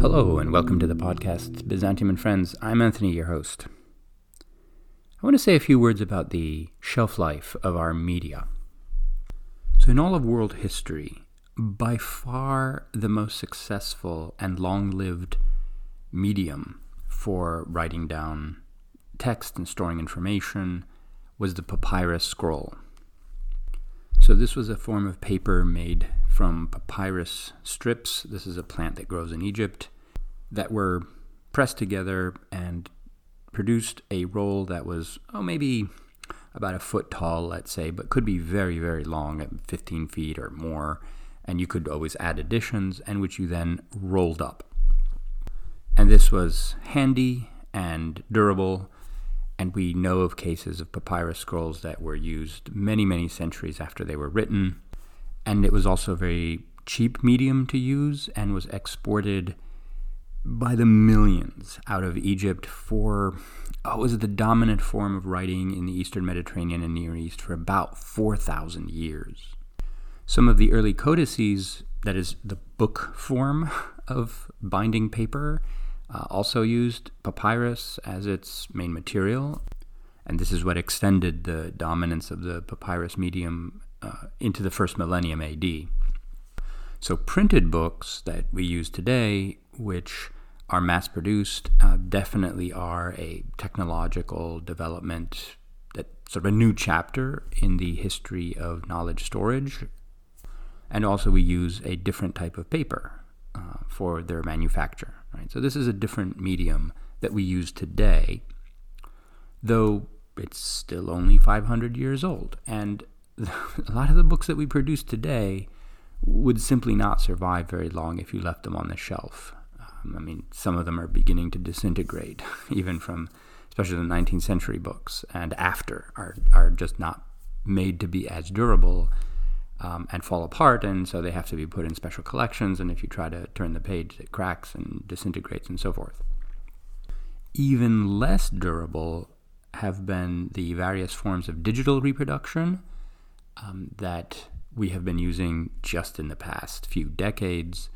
Hello, and welcome to the podcast Byzantium and Friends. I'm Anthony, your host. I want to say a few words about the shelf life of our media. So, in all of world history, by far the most successful and long lived medium for writing down text and storing information was the papyrus scroll. So, this was a form of paper made from papyrus strips. This is a plant that grows in Egypt that were pressed together and produced a roll that was, oh, maybe about a foot tall, let's say, but could be very, very long at 15 feet or more. And you could always add additions, and which you then rolled up. And this was handy and durable. And we know of cases of papyrus scrolls that were used many, many centuries after they were written. And it was also a very cheap medium to use and was exported by the millions out of Egypt for oh, it was the dominant form of writing in the Eastern Mediterranean and Near East for about 4,000 years. Some of the early codices, that is the book form of binding paper, uh, also used papyrus as its main material, and this is what extended the dominance of the papyrus medium uh, into the first millennium AD. So, printed books that we use today, which are mass produced, uh, definitely are a technological development that sort of a new chapter in the history of knowledge storage. And also, we use a different type of paper uh, for their manufacture. Right? So, this is a different medium that we use today, though it's still only 500 years old. And a lot of the books that we produce today would simply not survive very long if you left them on the shelf. Um, I mean, some of them are beginning to disintegrate, even from, especially the 19th century books and after, are, are just not made to be as durable um, and fall apart, and so they have to be put in special collections. And if you try to turn the page, it cracks and disintegrates and so forth. Even less durable have been the various forms of digital reproduction um, that we have been using just in the past few decades.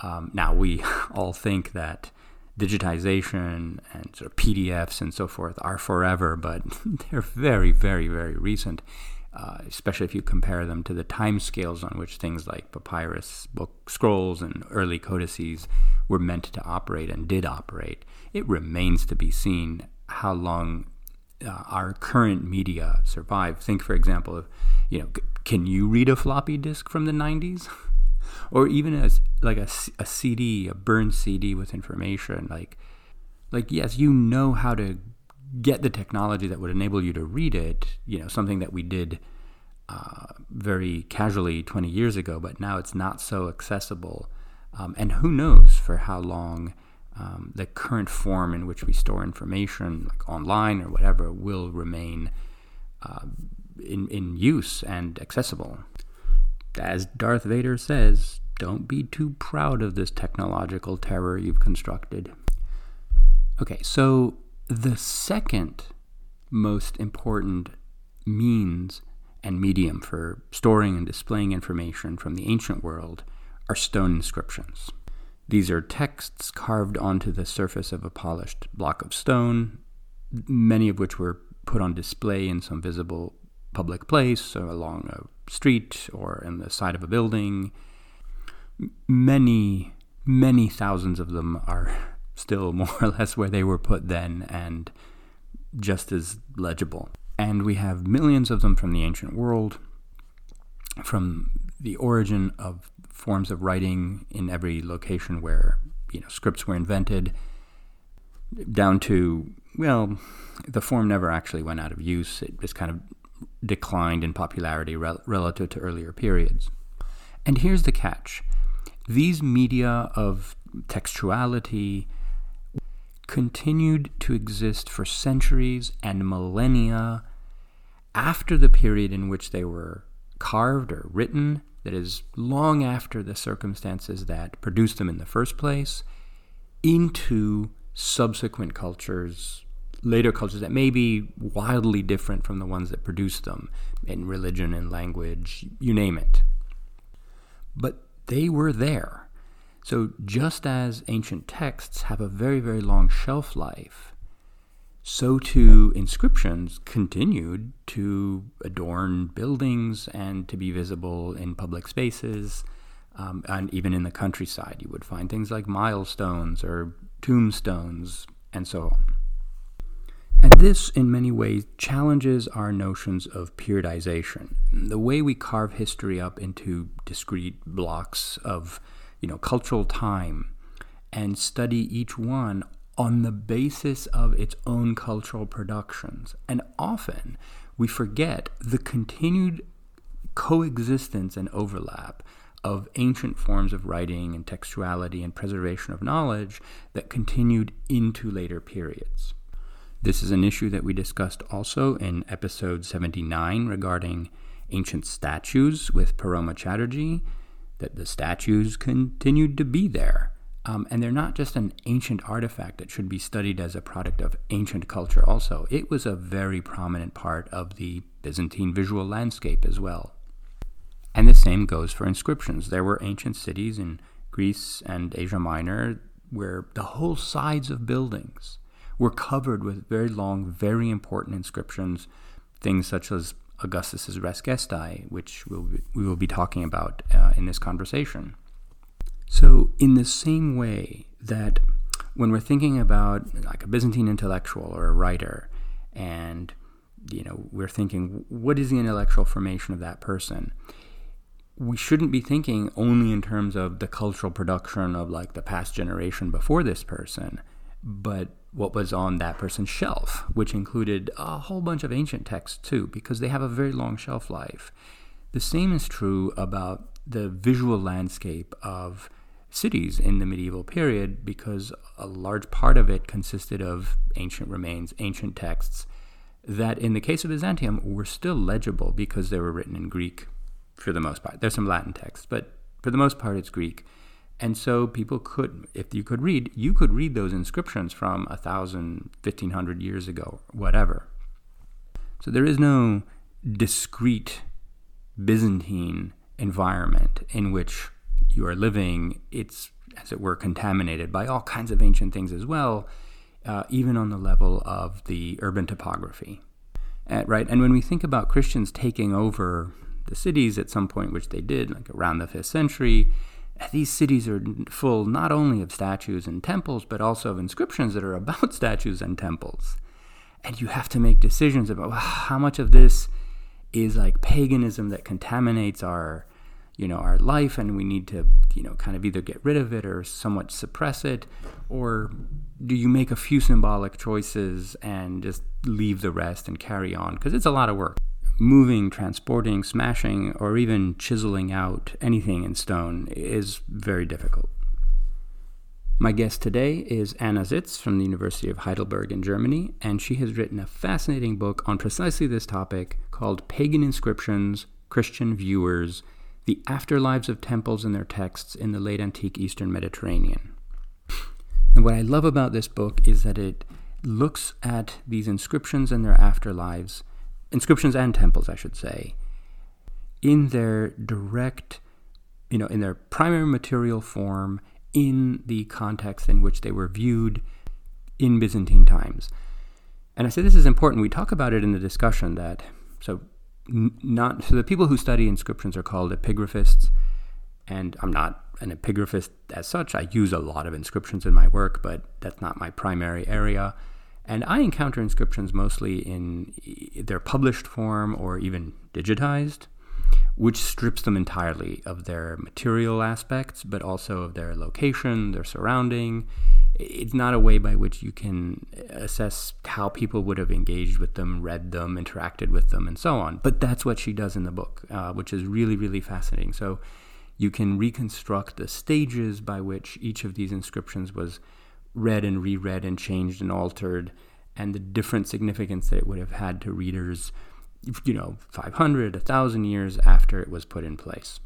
Um, now, we all think that digitization and sort of PDFs and so forth are forever, but they're very, very, very recent, uh, especially if you compare them to the time scales on which things like papyrus book scrolls and early codices were meant to operate and did operate. It remains to be seen how long uh, our current media survive. Think, for example, of you know, c- can you read a floppy disk from the 90s? or even as like a, a CD, a burned CD with information, like like yes, you know how to get the technology that would enable you to read it. You know, something that we did uh, very casually 20 years ago, but now it's not so accessible. Um, and who knows for how long um, the current form in which we store information, like online or whatever, will remain uh, in, in use and accessible. As Darth Vader says, don't be too proud of this technological terror you've constructed. Okay, so the second most important means and medium for storing and displaying information from the ancient world are stone inscriptions. These are texts carved onto the surface of a polished block of stone, many of which were put on display in some visible public place along a street or in the side of a building. Many, many thousands of them are still more or less where they were put then and just as legible. And we have millions of them from the ancient world, from the origin of forms of writing in every location where you know scripts were invented, down to well, the form never actually went out of use. It just kind of declined in popularity rel- relative to earlier periods. And here's the catch: these media of textuality continued to exist for centuries and millennia after the period in which they were carved or written that is long after the circumstances that produced them in the first place into subsequent cultures later cultures that may be wildly different from the ones that produced them in religion and language, you name it. But they were there. So, just as ancient texts have a very, very long shelf life, so too inscriptions continued to adorn buildings and to be visible in public spaces. Um, and even in the countryside, you would find things like milestones or tombstones and so on. And this, in many ways, challenges our notions of periodization. The way we carve history up into discrete blocks of, you know, cultural time and study each one on the basis of its own cultural productions. And often we forget the continued coexistence and overlap of ancient forms of writing and textuality and preservation of knowledge that continued into later periods. This is an issue that we discussed also in episode 79 regarding ancient statues with Paroma Chatterjee, that the statues continued to be there. Um, and they're not just an ancient artifact that should be studied as a product of ancient culture, also. It was a very prominent part of the Byzantine visual landscape as well. And the same goes for inscriptions. There were ancient cities in Greece and Asia Minor where the whole sides of buildings were covered with very long, very important inscriptions, things such as Augustus's Res Gestae, which we'll, we will be talking about uh, in this conversation. So, in the same way that when we're thinking about like a Byzantine intellectual or a writer, and you know we're thinking what is the intellectual formation of that person, we shouldn't be thinking only in terms of the cultural production of like the past generation before this person, but what was on that person's shelf, which included a whole bunch of ancient texts too, because they have a very long shelf life. The same is true about the visual landscape of cities in the medieval period, because a large part of it consisted of ancient remains, ancient texts, that in the case of Byzantium were still legible because they were written in Greek for the most part. There's some Latin texts, but for the most part it's Greek. And so people could, if you could read, you could read those inscriptions from a thousand, fifteen hundred years ago, whatever. So there is no discrete Byzantine environment in which you are living. It's, as it were, contaminated by all kinds of ancient things as well, uh, even on the level of the urban topography. Uh, right? And when we think about Christians taking over the cities at some point, which they did, like around the fifth century, these cities are full not only of statues and temples, but also of inscriptions that are about statues and temples. And you have to make decisions about well, how much of this is like paganism that contaminates our, you know, our life, and we need to, you know, kind of either get rid of it or somewhat suppress it, or do you make a few symbolic choices and just leave the rest and carry on? Because it's a lot of work moving, transporting, smashing, or even chiseling out anything in stone is very difficult. My guest today is Anna Sitz from the University of Heidelberg in Germany, and she has written a fascinating book on precisely this topic called Pagan Inscriptions, Christian Viewers The Afterlives of Temples and Their Texts in the Late Antique Eastern Mediterranean. And what I love about this book is that it looks at these inscriptions and their afterlives inscriptions and temples, I should say, in their direct, you know, in their primary material form, in the context in which they were viewed in Byzantine times. And I say this is important. We talk about it in the discussion that so not so the people who study inscriptions are called epigraphists, and I'm not an epigraphist as such. I use a lot of inscriptions in my work, but that's not my primary area. And I encounter inscriptions mostly in their published form or even digitized, which strips them entirely of their material aspects, but also of their location, their surrounding. It's not a way by which you can assess how people would have engaged with them, read them, interacted with them, and so on. But that's what she does in the book, uh, which is really, really fascinating. So you can reconstruct the stages by which each of these inscriptions was read and reread and changed and altered, and the different significance that it would have had to readers, you know, 500, 1,000 years after it was put in place.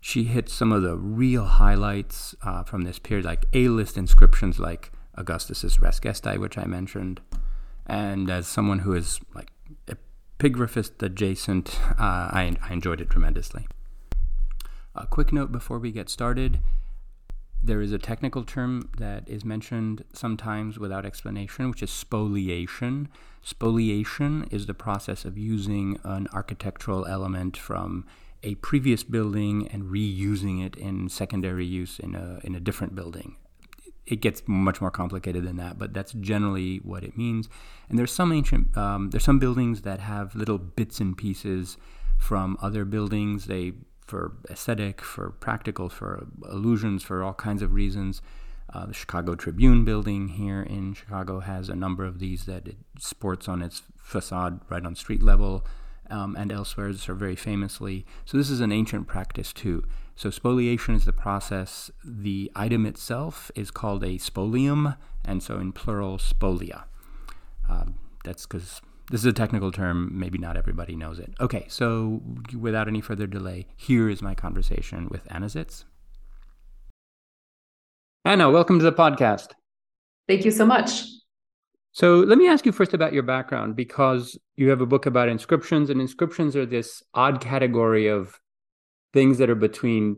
She hits some of the real highlights uh, from this period, like A list inscriptions like Augustus's Res Gestae, which I mentioned, And as someone who is like epigraphist adjacent, uh, I, I enjoyed it tremendously. A quick note before we get started. There is a technical term that is mentioned sometimes without explanation, which is spoliation. Spoliation is the process of using an architectural element from a previous building and reusing it in secondary use in a, in a different building. It gets much more complicated than that, but that's generally what it means. And there's some ancient, um, there's some buildings that have little bits and pieces from other buildings. They for aesthetic, for practical, for illusions, for all kinds of reasons. Uh, the Chicago Tribune building here in Chicago has a number of these that it sports on its facade right on street level um, and elsewhere, so very famously. So, this is an ancient practice too. So, spoliation is the process. The item itself is called a spolium, and so in plural, spolia. Um, that's because this is a technical term, maybe not everybody knows it. Okay, so without any further delay, here is my conversation with Anna Sitz. Anna, welcome to the podcast. Thank you so much. So let me ask you first about your background because you have a book about inscriptions, and inscriptions are this odd category of things that are between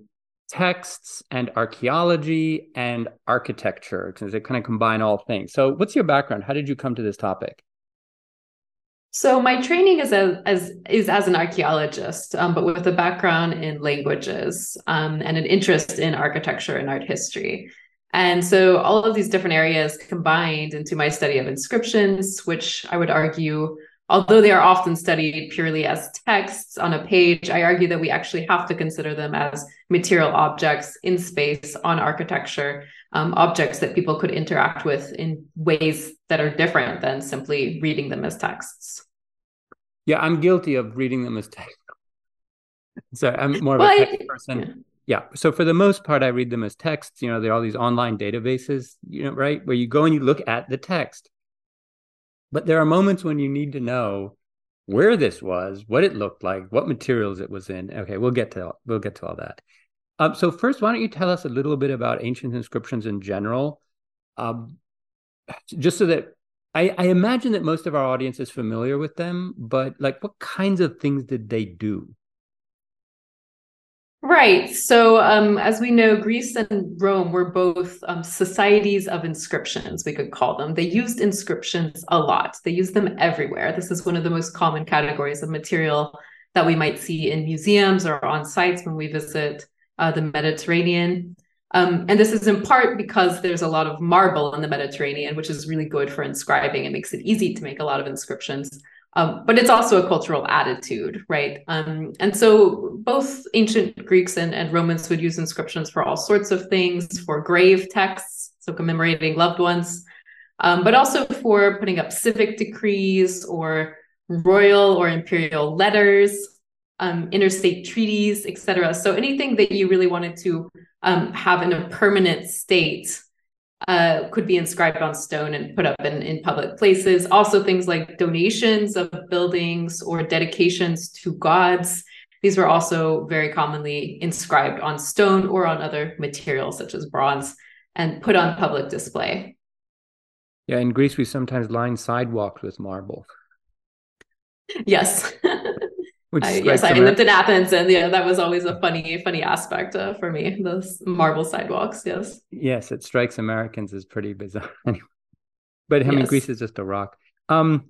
texts and archaeology and architecture because they kind of combine all things. So, what's your background? How did you come to this topic? So my training is as, is as an archaeologist, um, but with a background in languages um, and an interest in architecture and art history. And so all of these different areas combined into my study of inscriptions, which I would argue, although they are often studied purely as texts on a page, I argue that we actually have to consider them as material objects in space on architecture, um, objects that people could interact with in ways that are different than simply reading them as texts. Yeah, I'm guilty of reading them as text. So I'm more of well, a text I, person. Yeah. yeah. So for the most part, I read them as texts. You know, there are all these online databases, you know, right? Where you go and you look at the text. But there are moments when you need to know where this was, what it looked like, what materials it was in. Okay, we'll get to we'll get to all that. Um, so first, why don't you tell us a little bit about ancient inscriptions in general, um, just so that I, I imagine that most of our audience is familiar with them, but like, what kinds of things did they do? Right. So, um, as we know, Greece and Rome were both um, societies of inscriptions, we could call them. They used inscriptions a lot, they used them everywhere. This is one of the most common categories of material that we might see in museums or on sites when we visit uh, the Mediterranean. Um, and this is in part because there's a lot of marble in the Mediterranean, which is really good for inscribing. It makes it easy to make a lot of inscriptions. Um, but it's also a cultural attitude, right? Um, and so both ancient Greeks and, and Romans would use inscriptions for all sorts of things, for grave texts, so commemorating loved ones, um, but also for putting up civic decrees or royal or imperial letters, um, interstate treaties, etc. So anything that you really wanted to um, have in a permanent state uh, could be inscribed on stone and put up in, in public places. Also, things like donations of buildings or dedications to gods. These were also very commonly inscribed on stone or on other materials such as bronze and put on public display. Yeah, in Greece, we sometimes line sidewalks with marble. Yes. Which I, yes, I lived in Athens, and yeah, that was always a funny, funny aspect uh, for me. Those marble sidewalks, yes. Yes, it strikes Americans as pretty bizarre. but I mean, yes. Greece is just a rock. Um,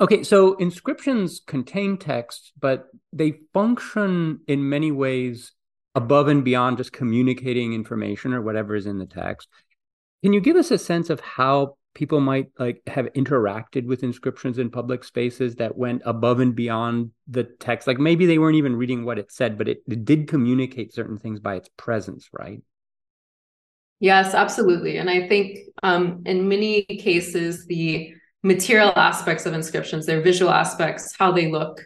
okay, so inscriptions contain text, but they function in many ways above and beyond just communicating information or whatever is in the text. Can you give us a sense of how people might like have interacted with inscriptions in public spaces that went above and beyond the text. Like maybe they weren't even reading what it said but it, it did communicate certain things by its presence right? Yes absolutely. And i think um, in many cases the material aspects of inscriptions their visual aspects how they look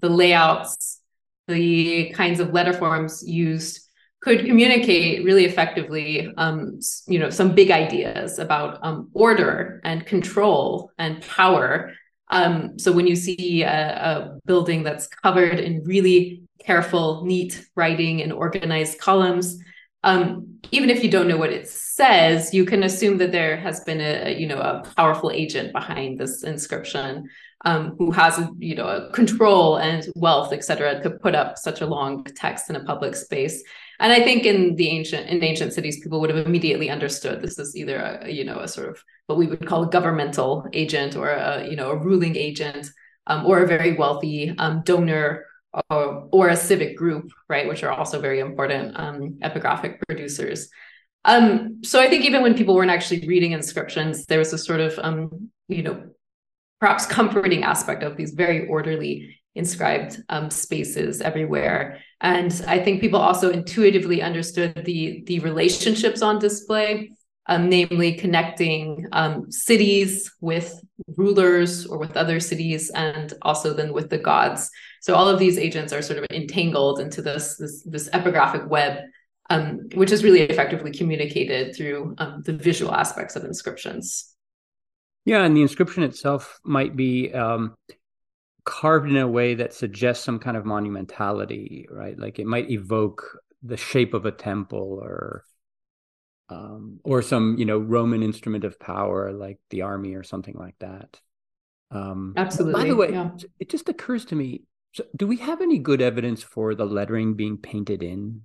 the layouts the kinds of letter forms used could communicate really effectively, um, you know, some big ideas about um, order and control and power. Um, so when you see a, a, building that's covered in really careful, neat writing and organized columns, um, even if you don't know what it says, you can assume that there has been a you know a powerful agent behind this inscription um, who has you know control and wealth, et cetera, to put up such a long text in a public space. And I think in the ancient in ancient cities, people would have immediately understood this is either a you know a sort of what we would call a governmental agent or a you know a ruling agent um, or a very wealthy um, donor or, or a civic group, right, which are also very important um, epigraphic producers. Um, so I think even when people weren't actually reading inscriptions, there was a sort of, um, you know, perhaps comforting aspect of these very orderly inscribed um, spaces everywhere. And I think people also intuitively understood the the relationships on display um, namely connecting um, cities with rulers or with other cities, and also then with the gods. So all of these agents are sort of entangled into this this, this epigraphic web, um, which is really effectively communicated through um, the visual aspects of inscriptions. Yeah, and the inscription itself might be um, carved in a way that suggests some kind of monumentality, right? Like it might evoke the shape of a temple or um, or some you know Roman instrument of power like the army or something like that. Um, Absolutely. By the way, yeah. it just occurs to me: so do we have any good evidence for the lettering being painted in?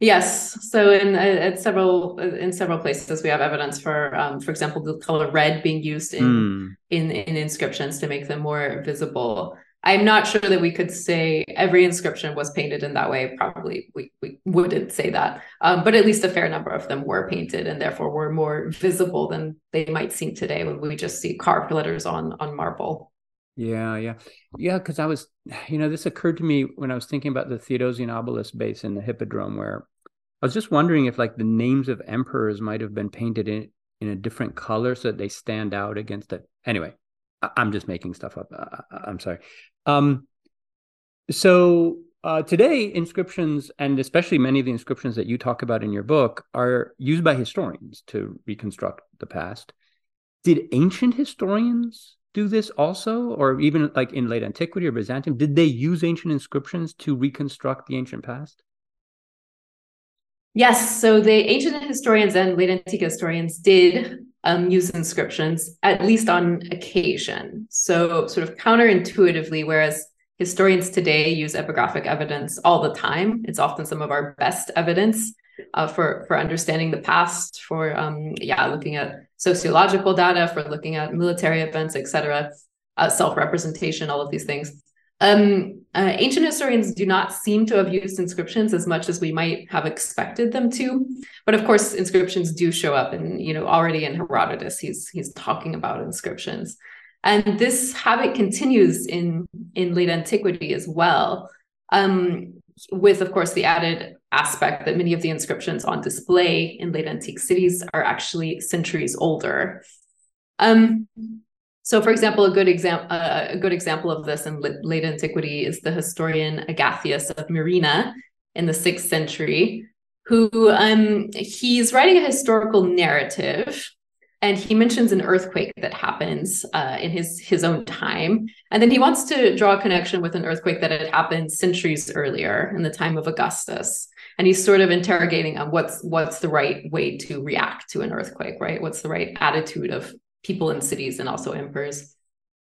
Yes. So in uh, at several in several places we have evidence for, um, for example, the color red being used in mm. in in inscriptions to make them more visible. I'm not sure that we could say every inscription was painted in that way. Probably we, we wouldn't say that. Um, but at least a fair number of them were painted and therefore were more visible than they might seem today when we just see carved letters on on marble. Yeah, yeah. Yeah, because I was, you know, this occurred to me when I was thinking about the Theodosian obelisk base in the Hippodrome, where I was just wondering if like the names of emperors might have been painted in in a different color so that they stand out against it. Anyway, I'm just making stuff up. I'm sorry. Um, so uh, today, inscriptions, and especially many of the inscriptions that you talk about in your book, are used by historians to reconstruct the past. Did ancient historians do this also, or even like in late antiquity or Byzantium? Did they use ancient inscriptions to reconstruct the ancient past? Yes. So the ancient historians and late antique historians did um, use inscriptions, at least on occasion. So, sort of counterintuitively, whereas historians today use epigraphic evidence all the time, it's often some of our best evidence uh, for for understanding the past, for um, yeah, looking at sociological data, for looking at military events, etc., uh, self representation, all of these things. Um, uh, ancient historians do not seem to have used inscriptions as much as we might have expected them to, but of course, inscriptions do show up, and you know already in Herodotus, he's he's talking about inscriptions, and this habit continues in in late antiquity as well, um, with of course the added aspect that many of the inscriptions on display in late antique cities are actually centuries older. Um, so, for example, a good example uh, a good example of this in late antiquity is the historian Agathias of Myrina in the sixth century, who um, he's writing a historical narrative, and he mentions an earthquake that happens uh, in his his own time, and then he wants to draw a connection with an earthquake that had happened centuries earlier in the time of Augustus and he's sort of interrogating on what's what's the right way to react to an earthquake right what's the right attitude of people in cities and also emperors.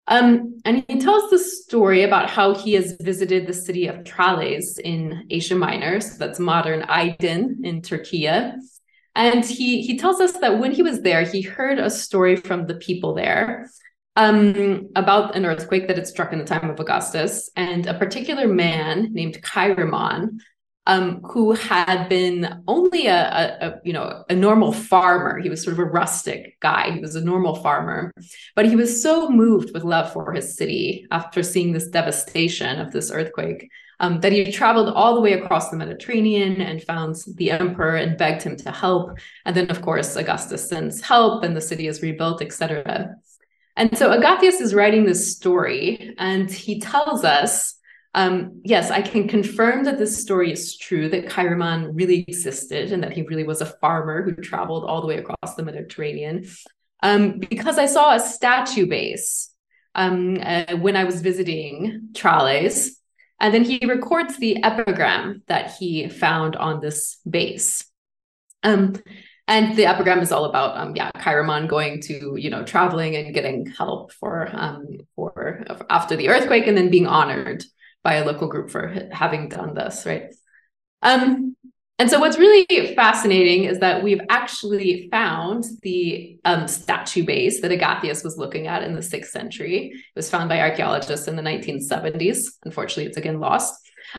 Um, and he tells the story about how he has visited the city of Tralles in Asia Minor, so that's modern Aydin in Turkey. And he he tells us that when he was there, he heard a story from the people there um, about an earthquake that had struck in the time of Augustus, and a particular man named Chaeremon um, who had been only a, a, a, you know a normal farmer. He was sort of a rustic guy. He was a normal farmer, but he was so moved with love for his city after seeing this devastation of this earthquake um, that he traveled all the way across the Mediterranean and found the emperor and begged him to help. And then, of course, Augustus sends help, and the city is rebuilt, etc. And so Agathias is writing this story, and he tells us um, yes, I can confirm that this story is true, that Chaeremon really existed and that he really was a farmer who traveled all the way across the Mediterranean. Um, because I saw a statue base um, uh, when I was visiting Tralles. And then he records the epigram that he found on this base. Um, and the epigram is all about um, yeah Chaeremon going to you know traveling and getting help for um for after the earthquake and then being honored by a local group for having done this right um and so what's really fascinating is that we've actually found the um, statue base that Agathias was looking at in the sixth century. It was found by archaeologists in the 1970s. Unfortunately, it's again lost.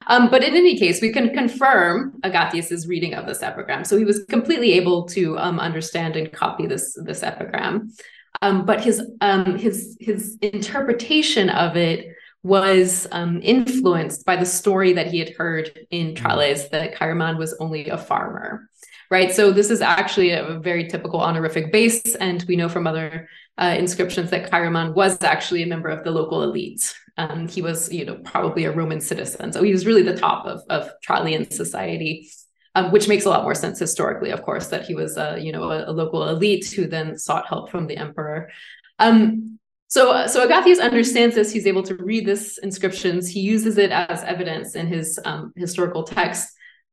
Um, but in any case, we can confirm Agathias's reading of this epigram. So he was completely able to um, understand and copy this this epigram. Um, but his um, his his interpretation of it was um, influenced by the story that he had heard in mm-hmm. Tralles that Chaeremon was only a farmer. Right. So this is actually a very typical honorific base. And we know from other uh, inscriptions that Chaeremon was actually a member of the local elite. Um, he was, you know, probably a Roman citizen. So he was really the top of, of Trallian society, um, which makes a lot more sense historically, of course, that he was, a, you know, a, a local elite who then sought help from the emperor. Um, so, so Agathias understands this. He's able to read this inscriptions. He uses it as evidence in his um, historical text,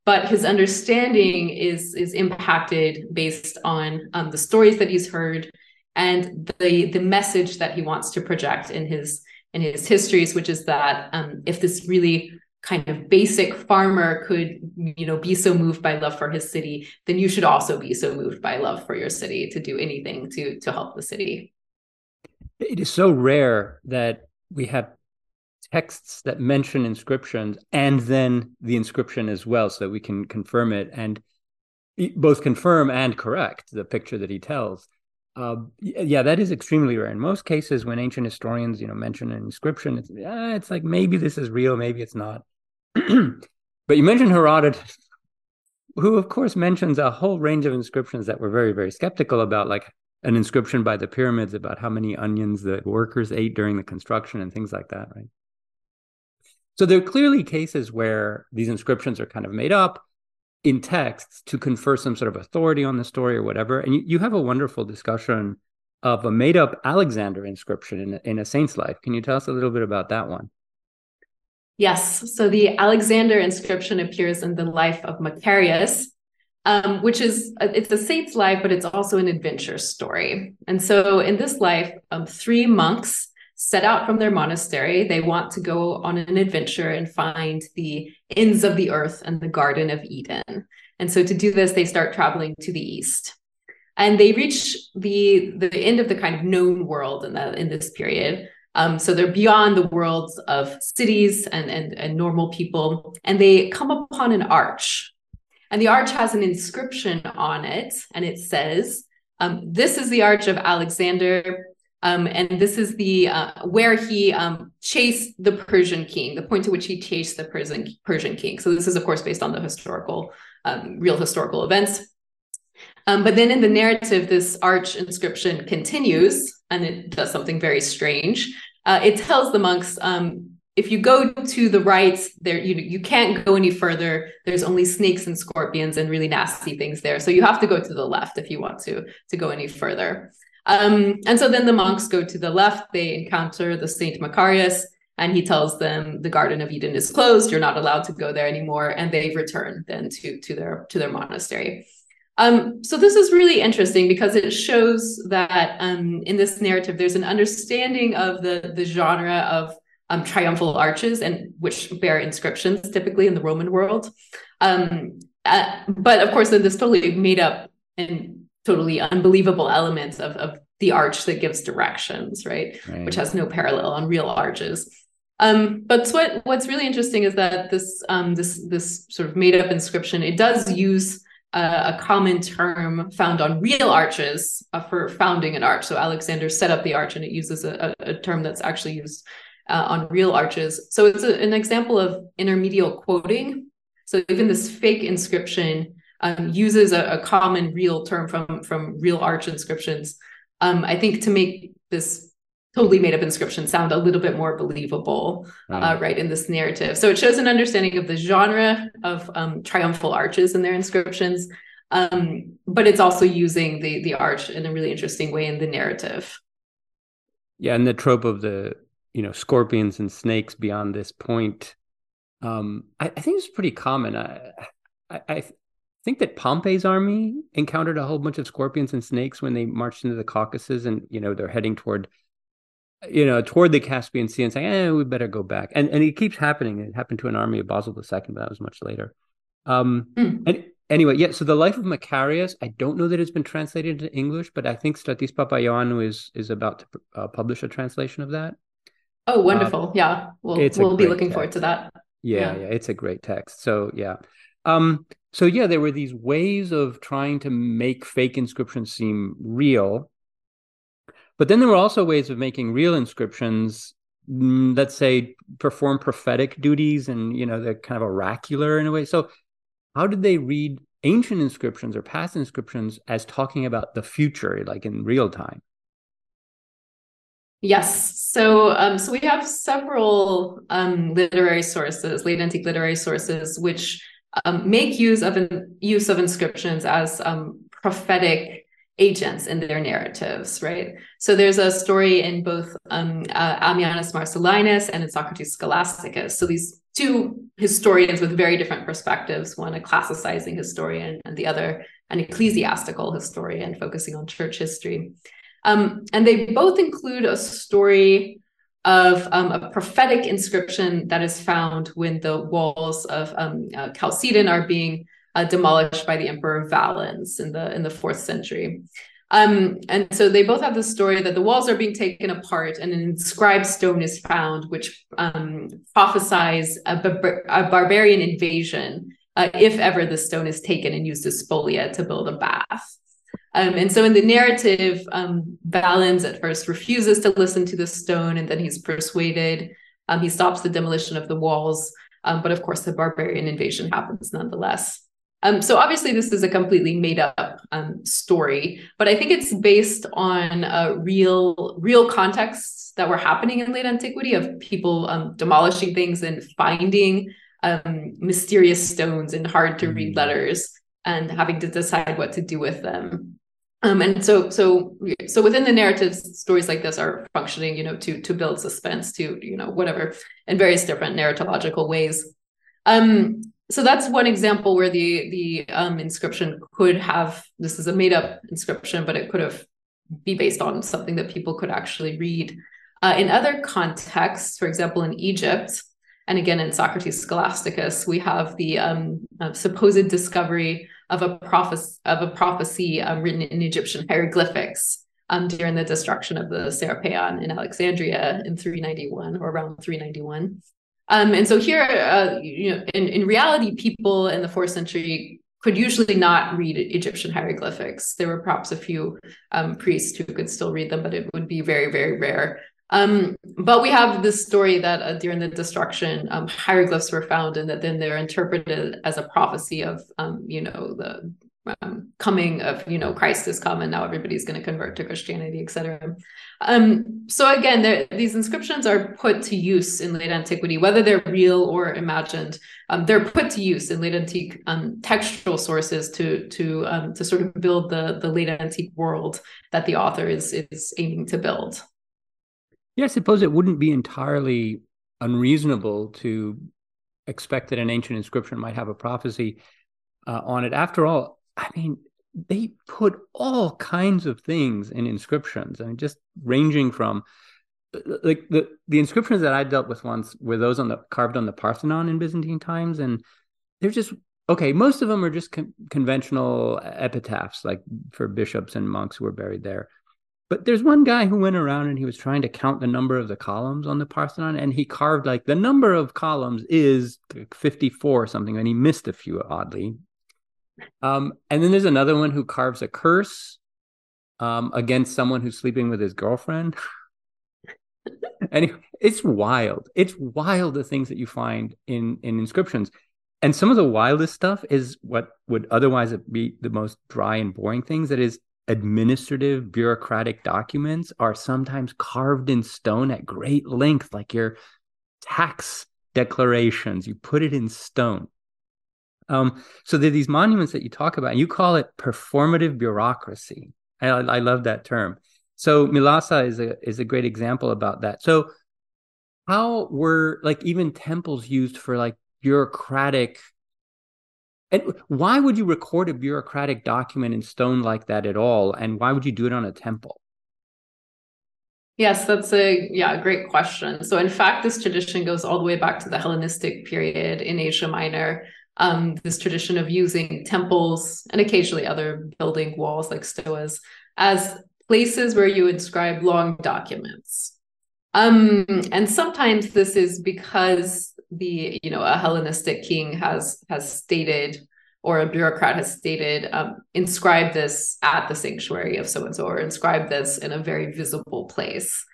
but his understanding is is impacted based on um, the stories that he's heard and the the message that he wants to project in his in his histories, which is that um, if this really kind of basic farmer could you know be so moved by love for his city then you should also be so moved by love for your city to do anything to to help the city it is so rare that we have texts that mention inscriptions and then the inscription as well so that we can confirm it and both confirm and correct the picture that he tells uh, yeah, that is extremely rare. In most cases, when ancient historians, you know, mention an inscription, it's, it's like maybe this is real, maybe it's not. but you mentioned Herodotus, who of course mentions a whole range of inscriptions that we're very, very skeptical about, like an inscription by the pyramids about how many onions the workers ate during the construction and things like that, right? So there are clearly cases where these inscriptions are kind of made up in texts to confer some sort of authority on the story or whatever. And you, you have a wonderful discussion of a made up Alexander inscription in, in a saint's life. Can you tell us a little bit about that one? Yes. So the Alexander inscription appears in the life of Macarius, um, which is it's a saint's life, but it's also an adventure story. And so in this life, um, three monks set out from their monastery. They want to go on an adventure and find the ends of the earth and the Garden of Eden. And so to do this, they start traveling to the east. And they reach the, the end of the kind of known world in, the, in this period. Um, so they're beyond the worlds of cities and, and, and normal people. And they come upon an arch. And the arch has an inscription on it. And it says, um, This is the arch of Alexander, um, and this is the uh, where he um, chased the Persian king, the point to which he chased the Persian Persian king. So this is, of course, based on the historical, um, real historical events. Um, but then in the narrative, this arch inscription continues, and it does something very strange. Uh, it tells the monks, um, if you go to the right, there you you can't go any further. There's only snakes and scorpions and really nasty things there. So you have to go to the left if you want to to go any further. Um, and so then the monks go to the left, they encounter the Saint Macarius, and he tells them the Garden of Eden is closed, you're not allowed to go there anymore, and they return then to, to their to their monastery. Um, so this is really interesting because it shows that um, in this narrative there's an understanding of the the genre of um, triumphal arches and which bear inscriptions typically in the Roman world. Um, uh, but of course, then this totally made up and totally unbelievable elements of, of the arch that gives directions, right? right? Which has no parallel on real arches. Um, but what what's really interesting is that this um, this this sort of made up inscription it does use a common term found on real arches uh, for founding an arch. So Alexander set up the arch, and it uses a, a term that's actually used uh, on real arches. So it's a, an example of intermedial quoting. So even this fake inscription um, uses a, a, common real term from from real arch inscriptions. Um, I think to make this totally made up inscription sound a little bit more believable, uh, right, in this narrative. So it shows an understanding of the genre of um, triumphal arches in their inscriptions, um, but it's also using the the arch in a really interesting way in the narrative. Yeah, and the trope of the you know scorpions and snakes beyond this point Um, I, I, think it's pretty common. I, I, I, think that Pompey's army encountered a whole bunch of scorpions and snakes when they marched into the Caucasus, and you know they're heading toward, you know, toward the Caspian Sea, and saying, "Eh, we better go back." And and it keeps happening. It happened to an army of Basil II, but that was much later. Um, mm. And anyway, yeah. So the life of Macarius, I don't know that it's been translated into English, but I think Stratis Papaioannou is is about to uh, publish a translation of that. Oh, wonderful! Uh, yeah, we'll we'll be looking text. forward to that. Yeah, yeah, yeah, it's a great text. So yeah, um, so yeah, there were these ways of trying to make fake inscriptions seem real, but then there were also ways of making real inscriptions mm, let's say perform prophetic duties and you know they're kind of oracular in a way so how did they read ancient inscriptions or past inscriptions as talking about the future, like in real time? Yes. So, um, so we have several um, literary sources, late antique literary sources, which um, make use of use of inscriptions as um, prophetic agents in their narratives, right? So there's a story in both um, uh, Ammianus Marcellinus and in Socrates Scholasticus. So these two historians with very different perspectives one a classicizing historian and the other an ecclesiastical historian focusing on church history um, and they both include a story of um, a prophetic inscription that is found when the walls of um, uh, Chalcedon are being uh, demolished by the emperor Valens in the in the fourth century. Um, and so they both have the story that the walls are being taken apart and an inscribed stone is found, which um, prophesies a, bar- a, barbarian invasion uh, if ever the stone is taken and used as spolia to build a bath. Um, and so in the narrative, um, Valens at first refuses to listen to the stone and then he's persuaded. Um, he stops the demolition of the walls. Um, but of course, the barbarian invasion happens nonetheless. Um, so obviously, this is a completely made up um, story, but I think it's based on uh, real real contexts that were happening in late antiquity of people um, demolishing things and finding um, mysterious stones and hard to read mm. letters and having to decide what to do with them. Um, and so, so, so within the narratives, stories like this are functioning, you know, to to build suspense, to you know, whatever, in various different narratological ways. Um, so that's one example where the the um, inscription could have this is a made up inscription, but it could have be based on something that people could actually read. Uh, in other contexts, for example, in Egypt, and again in Socrates Scholasticus, we have the um, uh, supposed discovery of a prophecy of a prophecy written in Egyptian hieroglyphics um, during the destruction of the Serapeion in Alexandria in 391 or around 391. Um, and so here, uh, you know, in, in reality, people in the fourth century could usually not read Egyptian hieroglyphics. There were perhaps a few um, priests who could still read them, but it would be very, very rare. Um, but we have this story that uh, during the destruction, um, hieroglyphs were found, and that then they're interpreted as a prophecy of, um, you know, the um, coming of you know Christ is come and now everybody's going to convert to Christianity, etc. Um, so again, these inscriptions are put to use in late antiquity, whether they're real or imagined. Um, they're put to use in late antique textual sources to to to sort of build the the late antique world that the author is is aiming to build. Yeah, I suppose it wouldn't be entirely unreasonable to expect that an ancient inscription might have a prophecy uh, on it. After all, I mean, they put all kinds of things in inscriptions. I mean, just ranging from like the the inscriptions that I dealt with once were those on the carved on the Parthenon in Byzantine times, and they're just okay. Most of them are just con- conventional epitaphs, like for bishops and monks who were buried there. But there's one guy who went around and he was trying to count the number of the columns on the Parthenon, and he carved like the number of columns is 54 or something, and he missed a few oddly. Um, and then there's another one who carves a curse um, against someone who's sleeping with his girlfriend. and it's wild. It's wild the things that you find in in inscriptions. And some of the wildest stuff is what would otherwise be the most dry and boring things. That is, administrative bureaucratic documents are sometimes carved in stone at great length, like your tax declarations. You put it in stone. Um, so there are these monuments that you talk about, and you call it performative bureaucracy. I, I love that term. So Mylasa is a is a great example about that. So how were like even temples used for like bureaucratic and why would you record a bureaucratic document in stone like that at all and why would you do it on a temple Yes, that's a yeah, great question. So in fact, this tradition goes all the way back to the Hellenistic period in Asia Minor. Um, this tradition of using temples and occasionally other building walls like stoas as places where you inscribe long documents. Um, and sometimes this is because the you know a Hellenistic king has has stated or a bureaucrat has stated, um, inscribe this at the sanctuary of so and so, or inscribe this in a very visible place.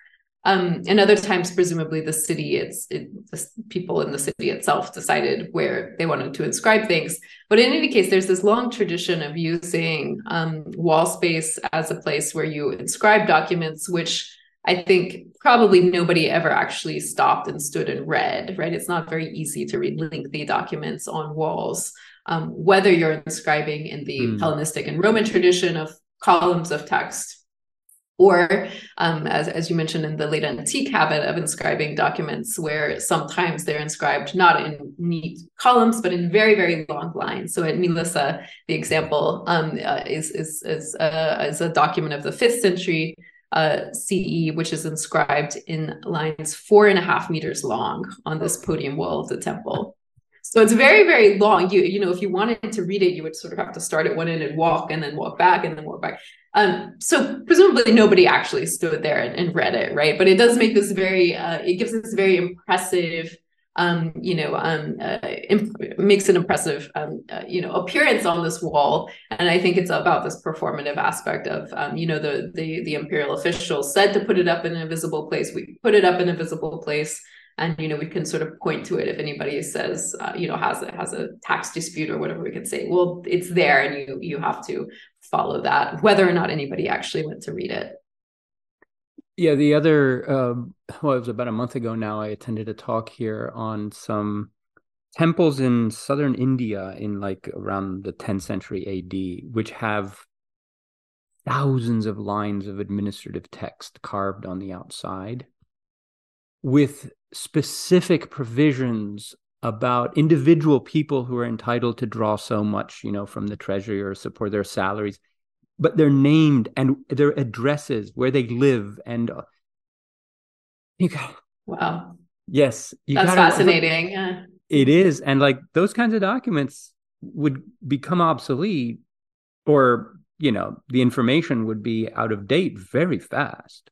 Um, and other times, presumably, the city, it's it, the people in the city itself decided where they wanted to inscribe things. But in any case, there's this long tradition of using um, wall space as a place where you inscribe documents, which I think probably nobody ever actually stopped and stood and read, right? It's not very easy to read lengthy documents on walls um, whether you're inscribing in the mm. Hellenistic and Roman tradition of columns of text, or um, as, as you mentioned in the late antique habit of inscribing documents where sometimes they're inscribed not in neat columns but in very very long lines so at Mylasa the example um, uh, is is is, uh, is a document of the fifth century uh, CE, which is inscribed in lines four and a half meters long on this podium wall of the temple. So it's very, very long. You, you know, if you wanted to read it, you would sort of have to start at one end and walk and then walk back and then walk back. Um, so presumably nobody actually stood there and, and, read it, right? But it does make this very, uh, it gives this very impressive, um, you know, um, uh, imp- makes an impressive, um, uh, you know, appearance on this wall. And I think it's about this performative aspect of, um, you know, the the the imperial officials said to put it up in a visible place. We put it up in a visible place and you know we can sort of point to it if anybody says uh, you know has a has a tax dispute or whatever we can say well it's there and you you have to follow that whether or not anybody actually went to read it yeah the other um, well it was about a month ago now i attended a talk here on some temples in southern india in like around the 10th century ad which have thousands of lines of administrative text carved on the outside with specific provisions about individual people who are entitled to draw so much, you know, from the treasury or support their salaries, but they're named and their addresses, where they live, and uh, you got wow, yes, that's gotta, fascinating. Yeah. It is, and like those kinds of documents would become obsolete, or you know, the information would be out of date very fast.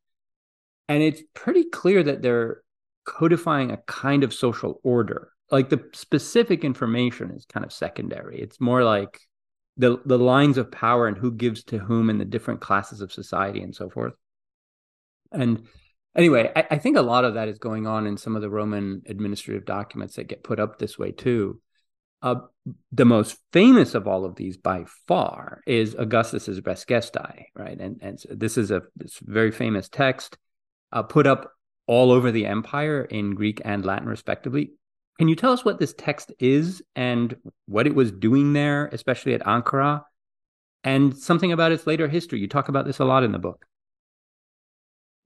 And it's pretty clear that they're codifying a kind of social order. Like the specific information is kind of secondary. It's more like the the lines of power and who gives to whom in the different classes of society and so forth. And anyway, I, I, think a lot of that is going on in some of the Roman administrative documents that get put up this way too. Uh, the most famous of all of these by far is Augustus's Res Gestae, right? And and this is a this very famous text uh, put up all over the empire in Greek and Latin, respectively. Can you tell us what this text is and what it was doing there, especially at Ankara, and something about its later history? You talk about this a lot in the book.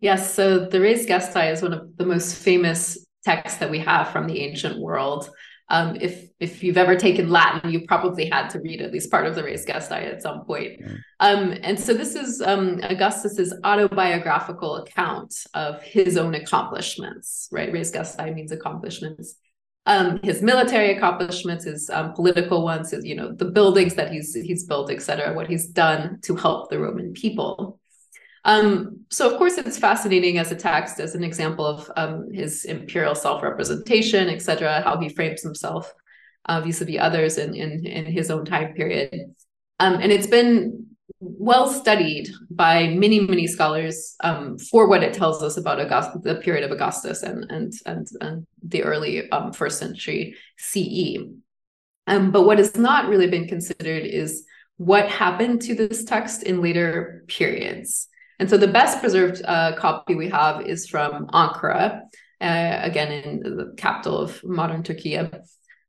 Yes, so the Res Gestae is one of the most famous texts that we have from the ancient world. Um, if if you've ever taken Latin, you probably had to read at least part of the Res Gestae at some point. Um, and so this is um, Augustus's autobiographical account of his own accomplishments. Right, Res Gestae means accomplishments. Um, his military accomplishments, his um, political ones, his you know the buildings that he's he's built, etc. What he's done to help the Roman people. Um, so, of course, it's fascinating as a text, as an example of um, his imperial self-representation, et cetera, how he frames himself uh, vis-a-vis others in, in, in his own time period. Um, and it's been well studied by many, many scholars um, for what it tells us about August- the period of Augustus and, and, and, and the early um, first century CE. Um, but what has not really been considered is what happened to this text in later periods. And so the best preserved uh, copy we have is from Ankara, uh, again in the capital of modern Turkey,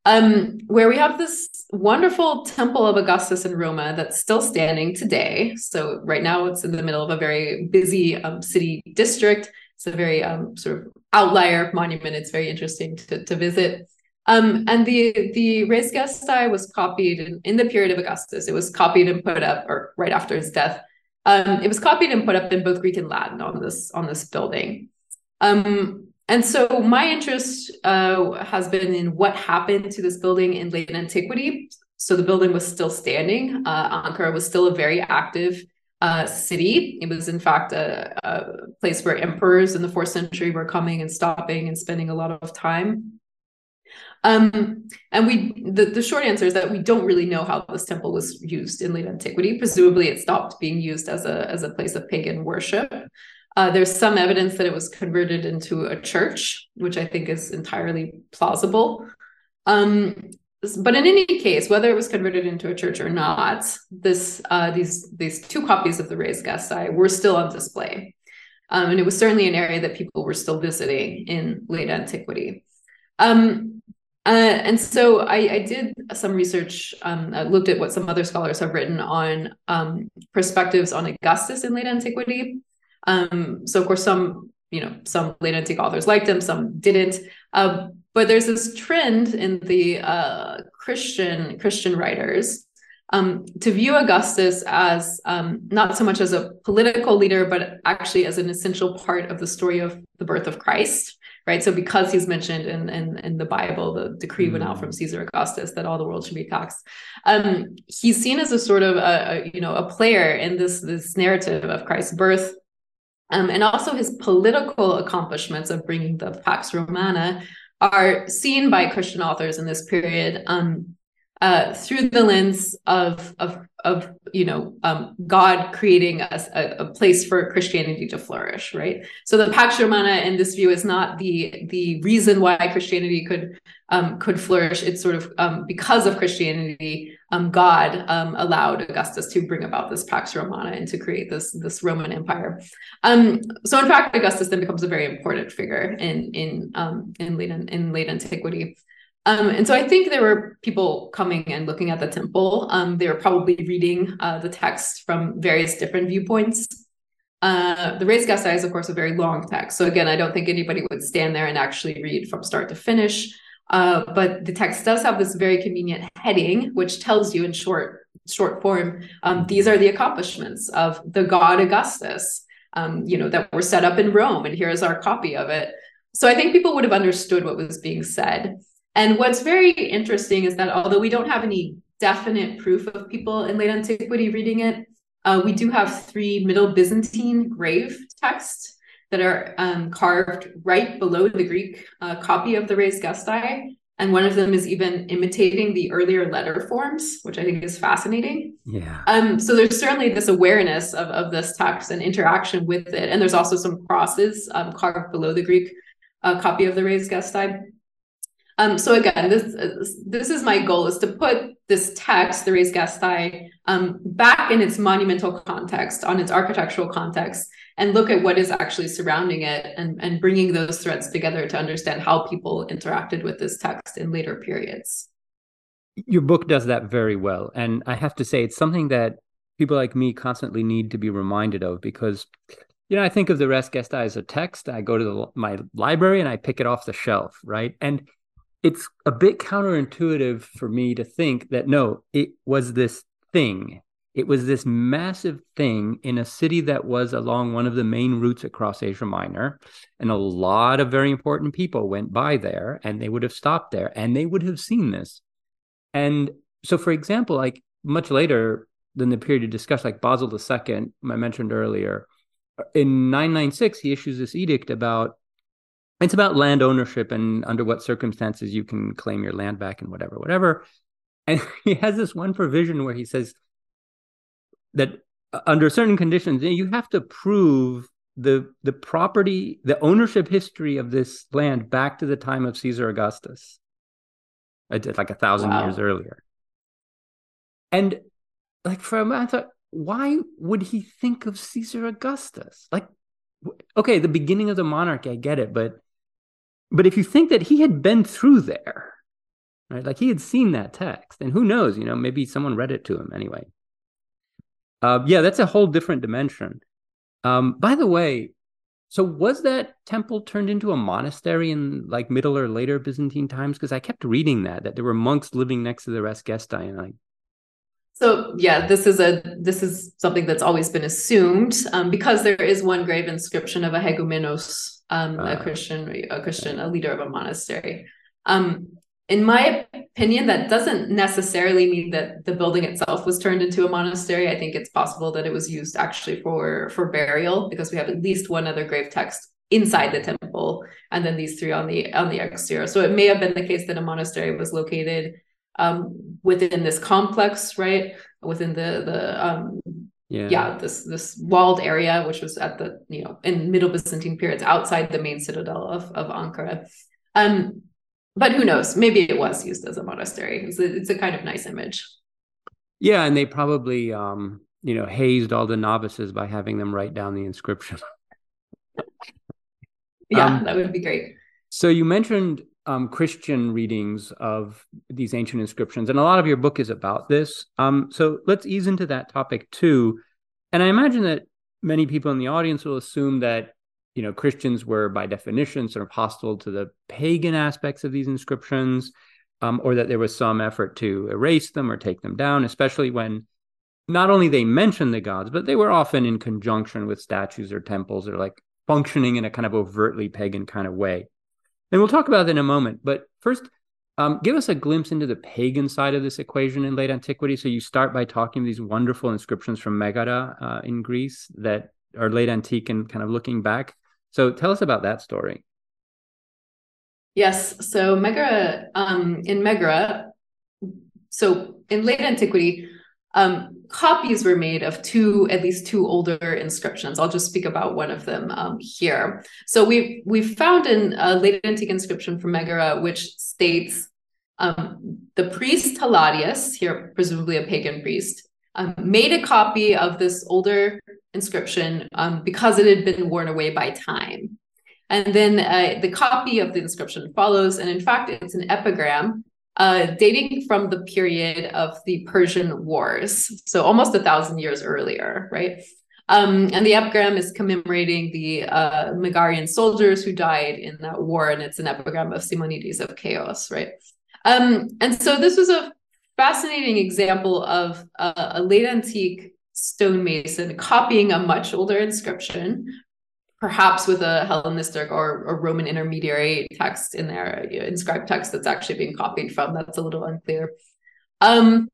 um, where we have this wonderful temple of Augustus in Roma that's still standing today. So right now it's in the middle of a very busy um, city district. It's a very um, sort of outlier monument. It's very interesting to, to visit. Um, and the the res gestae was copied in, in, the period of Augustus. It was copied and put up, or right after his death. Um, it was copied and put up in both Greek and Latin on this on this building. Um, and so my interest uh, has been in what happened to this building in late antiquity. So the building was still standing. Uh, Ankara was still a very active uh, city. It was, in fact, a, a, place where emperors in the fourth century were coming and stopping and spending a lot of time. Um, and we, the, the short answer is that we don't really know how this temple was used in late antiquity. Presumably, it stopped being used as a as a place of pagan worship. Uh, there's some evidence that it was converted into a church, which I think is entirely plausible. Um, but in any case, whether it was converted into a church or not, this uh, these these two copies of the res gestae were still on display, um, and it was certainly an area that people were still visiting in late antiquity. Um, uh, and so I, I, did some research. Um, I looked at what some other scholars have written on um, perspectives on Augustus in late antiquity. Um, so of course, some you know some late antique authors liked him, some didn't. Uh, but there's this trend in the uh, Christian Christian writers um, to view Augustus as um, not so much as a political leader, but actually as an essential part of the story of the birth of Christ. Right. So because he's mentioned in in, in the Bible, the decree went out from mm. Caesar Augustus that all the world should be taxed. Um, he's seen as a sort of a, a you know a player in this this narrative of Christ's birth. Um, and also his political accomplishments of bringing the Pax Romana are seen by Christian authors in this period. Um, uh, through the lens of of of you know um, God creating a, a, place for Christianity to flourish, right? So the Pax Romana in this view is not the the reason why Christianity could um, could flourish. It's sort of um, because of Christianity, um, God um, allowed Augustus to bring about this Pax Romana and to create this this Roman Empire. Um, so in fact, Augustus then becomes a very important figure in in in late in late antiquity. Um, and so I think there were people coming and looking at the temple. Um, they were probably reading uh, the text from various different viewpoints. Uh, the res gestae is, of course, a very long text. So again, I don't think anybody would stand there and actually read from start to finish. Uh, but the text does have this very convenient heading, which tells you in short short form, um, these are the accomplishments of the god Augustus, um, you know, that were set up in Rome, and here is our copy of it. So I think people would have understood what was being said. And what's very interesting is that although we don't have any definite proof of people in late antiquity reading it, uh, we do have three Middle Byzantine grave texts that are um, carved right below the Greek uh, copy of the Res Gestae. And one of them is even imitating the earlier letter forms, which I think is fascinating. Yeah. Um, so there's certainly this awareness of, of this text and interaction with it. And there's also some crosses um, carved below the Greek uh, copy of the Res Gestae. Um, so again, this this is my goal is to put this text, the Res Gestae, um, back in its monumental context, on its architectural context, and look at what is actually surrounding it, and and bringing those threads together to understand how people interacted with this text in later periods. Your book does that very well, and I have to say, it's something that people like me constantly need to be reminded of because you know, I think of the Res Gestae as a text. I go to the, my library and I pick it off the shelf, right? And it's a bit counterintuitive for me to think that no, it was this thing. It was this massive thing in a city that was along one of the main routes across Asia Minor. And a lot of very important people went by there and they would have stopped there and they would have seen this. And so, for example, like much later than the period you discussed, like Basil II, I mentioned earlier, in 996, he issues this edict about it's about land ownership and under what circumstances you can claim your land back and whatever, whatever. And he has this one provision where he says that uh, under certain conditions, you have to prove the the property, the ownership history of this land back to the time of Caesar Augustus, like a thousand wow. years earlier. And like for a moment, I thought, why would he think of Caesar Augustus? Like, okay, the beginning of the monarchy, I get it, but but if you think that he had been through there, right, like he had seen that text, and who knows, you know, maybe someone read it to him anyway. Uh, yeah, that's a whole different dimension. Um, by the way, So was that temple turned into a monastery in like middle or later Byzantine times? Because I kept reading that that there were monks living next to the res gestae, and I so yeah, this is a this is something that's always been assumed um, because there is one grave inscription of a hegumenos, um, uh, a. Christian, a Christian, a leader of a monastery. Um, in my opinion, that doesn't necessarily mean that the building itself was turned into a monastery. I think it's possible that it was used actually for for burial because we have at least one other grave text inside the temple, and then these three on the on the exterior. So it may have been the case that a monastery was located um, within this complex, right? Within the the um, yeah. yeah this this walled area, which was at the you know in Middle Byzantine periods outside the main citadel of of Ankara. Um, but who knows? Maybe it was used as a monastery. It's a, it's a kind of nice image. Yeah, and they probably um, you know hazed all the novices by having them write down the inscription. yeah, um, that would be great. So you mentioned um, Christian readings of these ancient inscriptions, and a lot of your book is about this. Um, so let's ease into that topic too. And I imagine that many people in the audience will assume that you know Christians were by definition sort of hostile to the pagan aspects of these inscriptions, um, or that there was some effort to erase them or take them down, especially when not only they mentioned the gods, but they were often in conjunction with statues or temples or like functioning in a kind of overtly pagan kind of way. And we'll talk about that in a moment. But first, um, give us a glimpse into the pagan side of this equation in late antiquity. So you start by talking these wonderful inscriptions from Megara uh, in Greece that are late antique and kind of looking back. So tell us about that story. Yes. So Megara, um, in Megara, so in late antiquity, um, copies were made of two, at least two older inscriptions. I'll just speak about one of them um, here. So we we found in a late antique inscription from Megara, which states um, the priest Helladius, here presumably a pagan priest, um, made a copy of this older inscription um, because it had been worn away by time. And then uh, the copy of the inscription follows, and in fact, it's an epigram uh, dating from the period of the Persian Wars, so almost a thousand years earlier, right? Um, and the epigram is commemorating the uh, Megarian soldiers who died in that war, and it's an epigram of Simonides of Ceos, right? Um, and so this was a fascinating example of a, a late antique stonemason copying a much older inscription perhaps with a Hellenistic or, a Roman intermediary text in there, inscribed text that's actually being copied from. That's a little unclear. Um,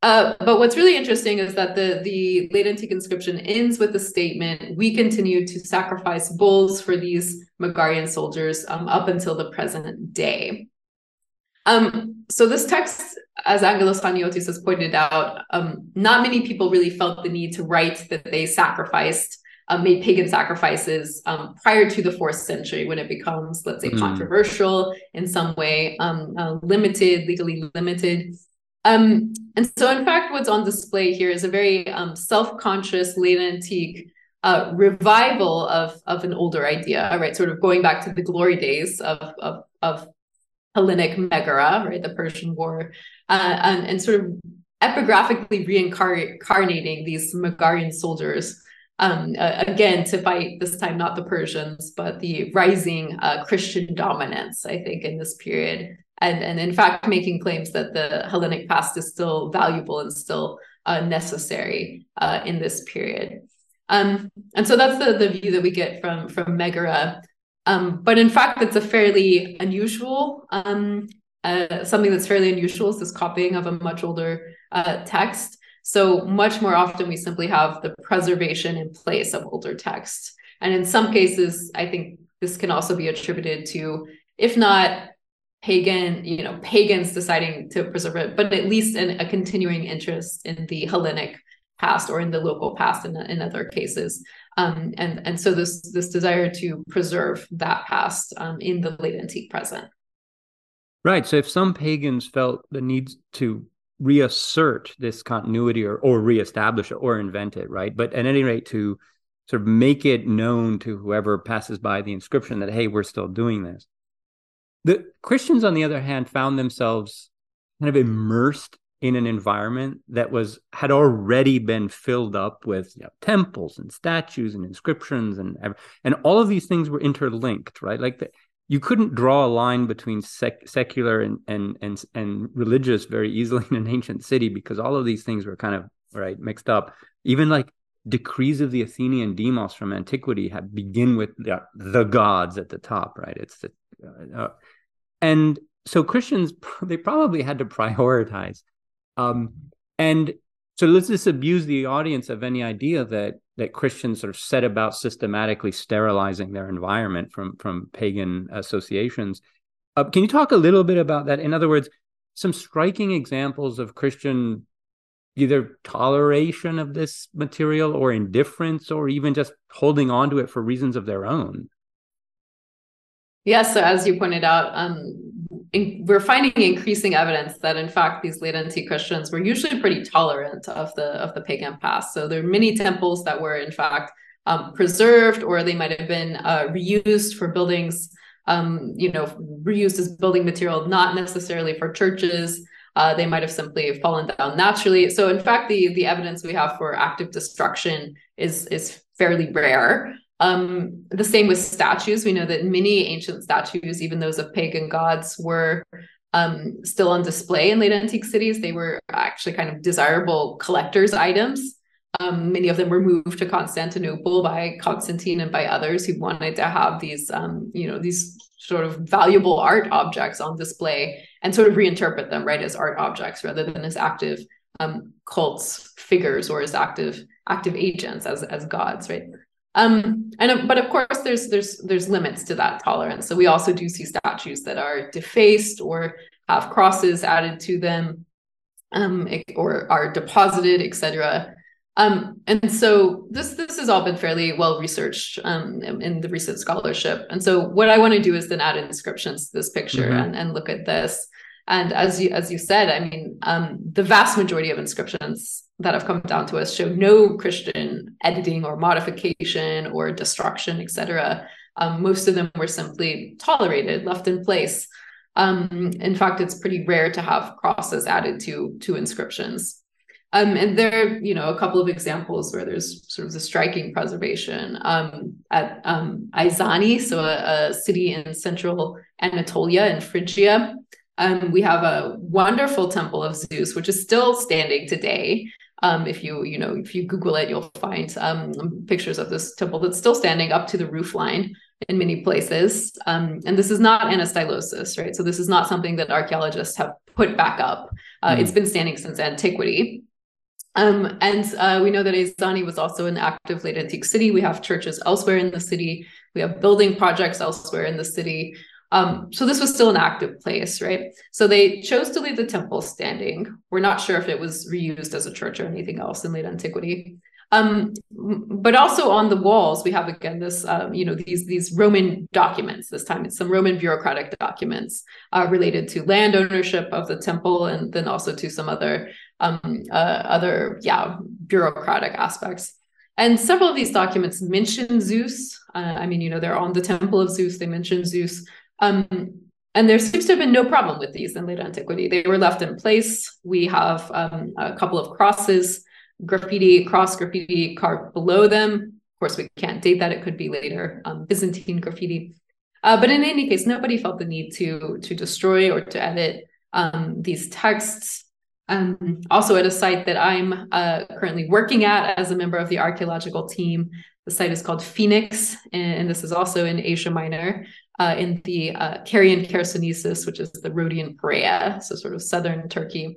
uh, but what's really interesting is that the, the late antique inscription ends with the statement, we continue to sacrifice bulls for these Megarian soldiers um, up until the present day. Um, so this text, as Angelos Chaniotis has pointed out, um, not many people really felt the need to write that they sacrificed um, made pagan sacrifices um, prior to the fourth century when it becomes, let's say, mm. controversial in some way, um, uh, limited, legally limited. Um, and so, in fact, what's on display here is a very um, self conscious, late antique uh, revival of, of an older idea, right? Sort of going back to the glory days of, of, of Hellenic Megara, right? The Persian War, uh, and, and sort of epigraphically reincarnating these Megarian soldiers um, uh, again to fight this time not the Persians but the rising uh, Christian dominance. I think in this period, and and in fact making claims that the Hellenic past is still valuable and still uh, necessary uh, in this period. Um, and so that's the the view that we get from from Megara. Um, but in fact, it's a fairly unusual um, uh, something that's fairly unusual is this copying of a much older uh, text. So much more often, we simply have the preservation in place of older texts. And in some cases, I think this can also be attributed to, if not pagan, you know, pagans deciding to preserve it, but at least in a continuing interest in the Hellenic past or in the local past in, in other cases. Um, and, and so this, this desire to preserve that past um, in the late antique present. Right. So if some pagans felt the need to reassert this continuity or, or reestablish it or invent it, right? But at any rate, to sort of make it known to whoever passes by the inscription that, hey, we're still doing this. The Christians, on the other hand, found themselves kind of immersed in an environment that was had already been filled up with you know, temples and statues and inscriptions and and all of these things were interlinked right like the, you couldn't draw a line between sec- secular and, and and and religious very easily in an ancient city because all of these things were kind of right mixed up. Even like decrees of the athenian demos from antiquity begin with the, the gods at the top right? It's the uh, and so christians they probably had to prioritize. Um, and so let's disabuse the audience of any idea that that Christians sort of set about systematically sterilizing their environment from from pagan associations. Uh, can you talk a little bit about that? In other words, some striking examples of Christian either toleration of this material or indifference or even just holding on to it for reasons of their own. Yes, yeah, so as you pointed out, um, in, we're finding increasing evidence that in fact these late antique Christians were usually pretty tolerant of the of the pagan past. So there are many temples that were in fact um, preserved, or they might have been uh, reused for buildings. Um, you know, reused as building material, not necessarily for churches. Uh, they might have simply fallen down naturally. So, in fact, the the evidence we have for active destruction is is fairly rare. Um, the same with statues. We know that many ancient statues, even those of pagan gods, were um, still on display in late antique cities. They were actually kind of desirable collectors' items. Um, many of them were moved to Constantinople by Constantine and by others who wanted to have these, um, you know, these sort of valuable art objects on display and sort of reinterpret them right as art objects rather than as active um, cults figures or as active active agents as as gods, right? Um, and but of course, there's there's there's limits to that tolerance. So we also do see statues that are defaced or have crosses added to them, um, or are deposited, etc. Um, and so this this has all been fairly well researched um, in the recent scholarship. And so what I want to do is then add inscriptions to this picture mm-hmm. and, and look at this. And as you as you said, I mean, um, the vast majority of inscriptions that have come down to us show no Christian editing or modification or destruction, etc. Um, most of them were simply tolerated, left in place. Um, in fact, it's pretty rare to have crosses added to to inscriptions. Um, and there are, you know, a couple of examples where there's sort of the striking preservation um, at um, Aezani, so a, a, city in central Anatolia in Phrygia. Um, we have a wonderful temple of Zeus, which is still standing today. Um, if you you know if you Google it, you'll find um, pictures of this temple that's still standing up to the roof line in many places. Um, and this is not anastylosis, right? So this is not something that archaeologists have put back up. Uh, mm. It's been standing since antiquity. Um, and uh, we know that Aezani was also an active late antique city. We have churches elsewhere in the city. We have building projects elsewhere in the city. Um, so this was still an active place, right? So they chose to leave the temple standing. We're not sure if it was reused as a church or anything else in late antiquity. Um, but also on the walls, we have again this, um, you know, these these Roman documents. This time, it's some Roman bureaucratic documents uh, related to land ownership of the temple, and then also to some other um, uh, other, yeah, bureaucratic aspects. And several of these documents mention Zeus. Uh, I mean, you know, they're on the temple of Zeus. They mention Zeus. Um, and there seems to have been no problem with these in late antiquity. They were left in place. We have um, a couple of crosses, graffiti, cross graffiti carved below them. Of course, we can't date that. It could be later um, Byzantine graffiti. Uh, but in any case, nobody felt the need to to destroy or to edit um, these texts. Um, also, at a site that I'm uh, currently working at as a member of the archaeological team, the site is called Phoenix, and this is also in Asia Minor uh, in the uh, Carian Chersonesus, which is the Rhodian Perea, so sort of southern Turkey.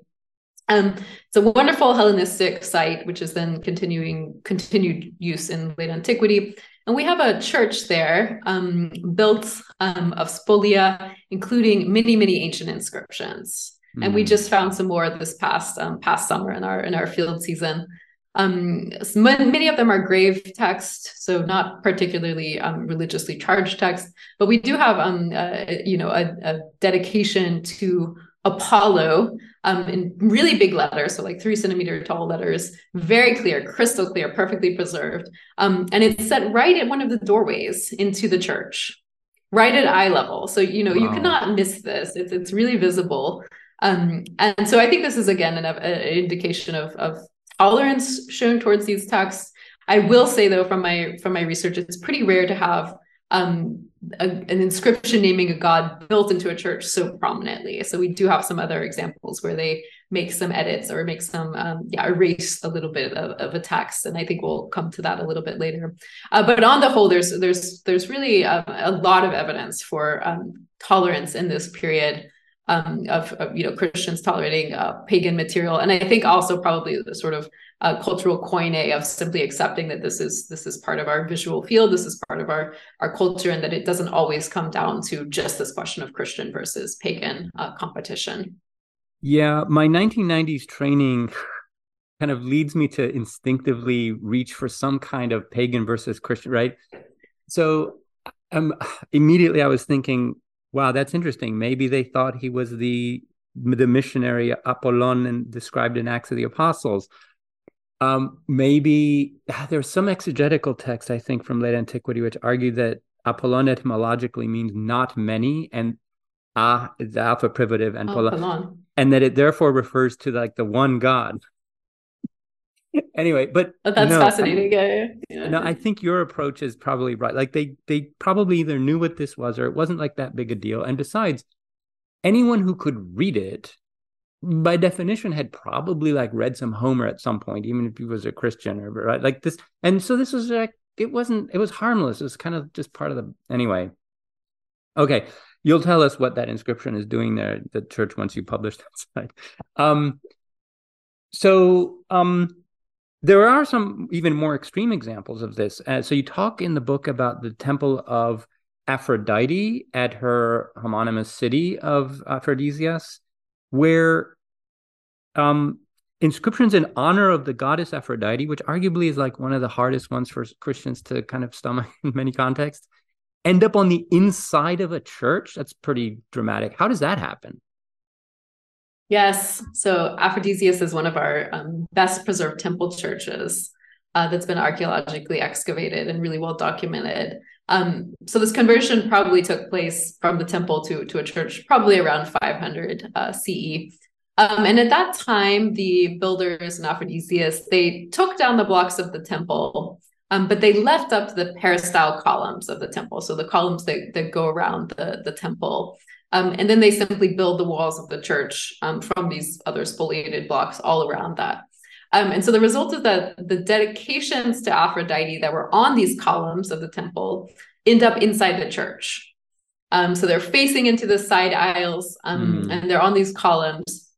Um, it's a wonderful Hellenistic site, which is then continuing continued use in late antiquity. And we have a church there um, built um, of spolia, including many, many ancient inscriptions. Mm. And we hmm. just found some more this past um, past summer in our in our field season. Um, many of them are grave text, so not particularly um, religiously charged text, but we do have, um, uh, you know, a, a, dedication to Apollo um, in really big letters, so like three centimeter tall letters, very clear, crystal clear, perfectly preserved, um, and it's set right at one of the doorways into the church, right at eye level. So you know wow. you cannot miss this. It's it's really visible. Um, and so I think this is again an, an indication of, of tolerance shown towards these texts. I will say though, from my from my research, it's pretty rare to have um, a, an inscription naming a god built into a church so prominently. So we do have some other examples where they make some edits or make some um, yeah erase a little bit of, of, a text, and I think we'll come to that a little bit later. Uh, but on the whole, there's there's there's really a, a lot of evidence for um, tolerance in this period. Um, of, of, you know Christians tolerating uh, pagan material, and I think also probably the sort of uh, cultural koine of simply accepting that this is this is part of our visual field, this is part of our our culture, and that it doesn't always come down to just this question of Christian versus pagan uh, competition. Yeah, my 1990s training kind of leads me to instinctively reach for some kind of pagan versus Christian, right? So um, immediately I was thinking, wow, that's interesting. Maybe they thought he was the the missionary Apollon and described in Acts of the Apostles. Um, maybe ah, there's some exegetical text, I think, from late antiquity, which argue that Apollon etymologically means not many, and ah is the alpha privative, and oh, and that it therefore refers to like the one God. Anyway, but oh, that's no, fascinating. I, yeah. No, I think your approach is probably right. Like they they probably either knew what this was or it wasn't like that big a deal. And besides, anyone who could read it by definition had probably like read some Homer at some point, even if he was a Christian or right like this. And so this was like it wasn't it was harmless. It was kind of just part of the anyway. Okay, you'll tell us what that inscription is doing there, the church once you publish that site. Um, so um, there are some even more extreme examples of this. Uh, so you talk in the book about the temple of Aphrodite at her homonymous city of Aphrodisias where um, inscriptions in honor of the goddess Aphrodite, which arguably is like one of the hardest ones for Christians to kind of stomach in many contexts, end up on the inside of a church. That's pretty dramatic. How does that happen? Yes. So Aphrodisias is one of our um, best preserved temple churches uh, that's been archaeologically excavated and really well documented. Um, so this conversion probably took place from the temple to, to a church probably around 500 uh, CE. Um, and at that time, the builders in Aphrodisias, they took down the blocks of the temple, um, but they left up the peristyle columns of the temple. So the columns that, that go around the, the temple. Um, and then they simply build the walls of the church um, from these other spoliated blocks all around that. Um, and so the result is that the dedications to Aphrodite that were on these columns of the temple end up inside the church. Um, so they're facing into the side aisles um, mm. and they're on these columns.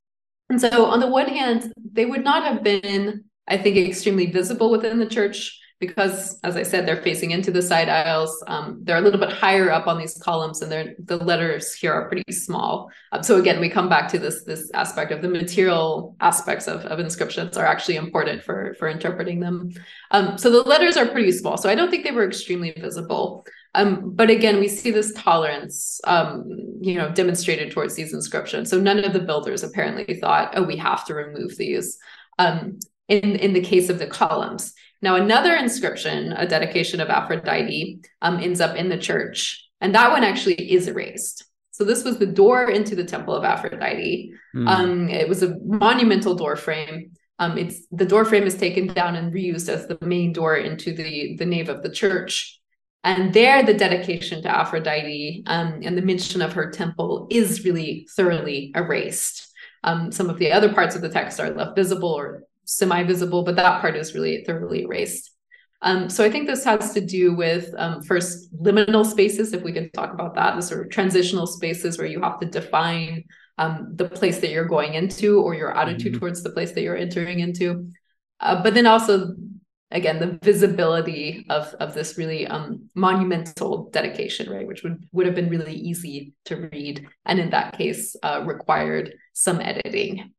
And so, on the one hand, they would not have been, I think, extremely visible within the church because as I said, they're facing into the side aisles. Um, they're a little bit higher up on these columns, and the letters here are pretty small. Um, so again, we come back to this this aspect of the material aspects of, of inscriptions are actually important for for interpreting them. Um, so the letters are pretty small. So I don't think they were extremely visible. Um, but again, we see this tolerance, um, you know, demonstrated towards these inscriptions. So none of the builders apparently thought, "Oh, we have to remove these." Um, in in the case of the columns, now, another inscription, a dedication of Aphrodite, um, ends up in the church, and that one actually is erased. So this was the door into the temple of Aphrodite. Mm. Um, it was a monumental door frame. Um, it's the door frame is taken down and reused as the main door into the the nave of the church. And there, the dedication to Aphrodite um, and the mention of her temple is really thoroughly erased. Um, some of the other parts of the text are left visible or semi-visible, but that part is really thoroughly erased. Um, so I think this has to do with um, first liminal spaces, if we can talk about that, the sort of transitional spaces where you have to define um, the place that you're going into or your attitude mm-hmm. towards the place that you're entering into. Uh, but then also, again, the visibility of, of this really um, monumental dedication, right, which would, would have been really easy to read. And in that case, uh, required some editing.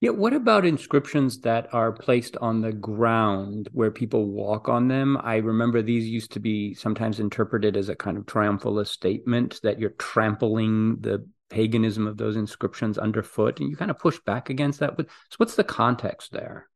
Yeah, what about inscriptions that are placed on the ground where people walk on them? I remember these used to be sometimes interpreted as a kind of triumphalist statement that you're trampling the paganism of those inscriptions underfoot, and you kind of push back against that. So, what's the context there?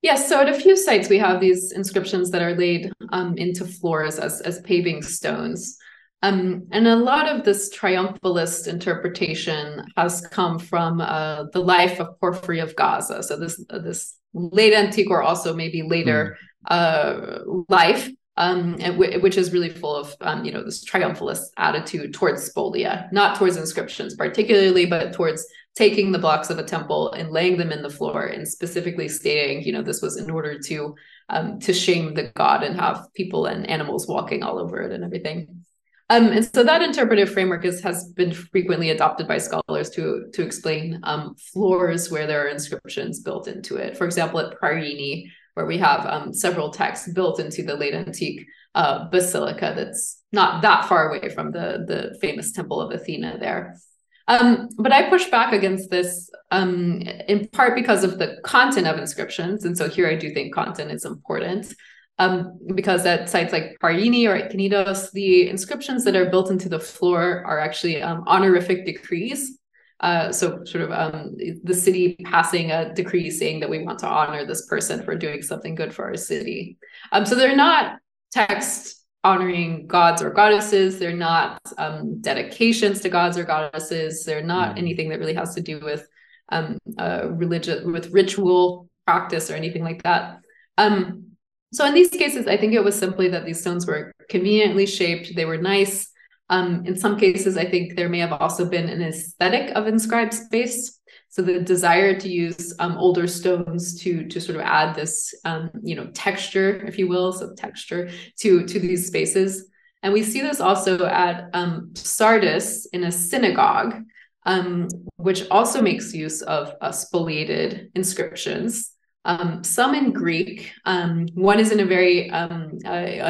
Yes, so at a few sites we have these inscriptions that are laid um, into floors as as paving stones. Um, and a lot of this triumphalist interpretation has come from uh, the life of Porphyry of Gaza. So this uh, this late antique or also maybe later mm. uh, life, um, w- which is really full of um, you know this triumphalist attitude towards spolia, not towards inscriptions particularly, but towards taking the blocks of a temple and laying them in the floor and specifically stating you know this was in order to um, to shame the god and have people and animals walking all over it and everything. Um, and so that interpretive framework is, has been frequently adopted by scholars to, to explain um, floors where there are inscriptions built into it. For example, at Priene, where we have um, several texts built into the late antique uh, basilica that's not that far away from the, the famous Temple of Athena there. Um, but I push back against this um, in part because of the content of inscriptions. And so here I do think content is important um, because at sites like Priene or at Knidos, the inscriptions that are built into the floor are actually um, honorific decrees. Uh, so, sort of um, the city passing a decree saying that we want to honor this person for doing something good for our city. Um, so, they're not texts honoring gods or goddesses. They're not um, dedications to gods or goddesses. They're not mm. anything that really has to do with um, uh, religion, with ritual practice or anything like that. Um, so in these cases, I think it was simply that these stones were conveniently shaped. They were nice. Um, in some cases, I think there may have also been an aesthetic of inscribed space. So the desire to use um, older stones to to sort of add this, um, you know, texture, if you will, so texture to to these spaces. And we see this also at um, Sardis in a synagogue, um, which also makes use of uh, spoliated inscriptions um, some in Greek. Um, one is in a very um, a,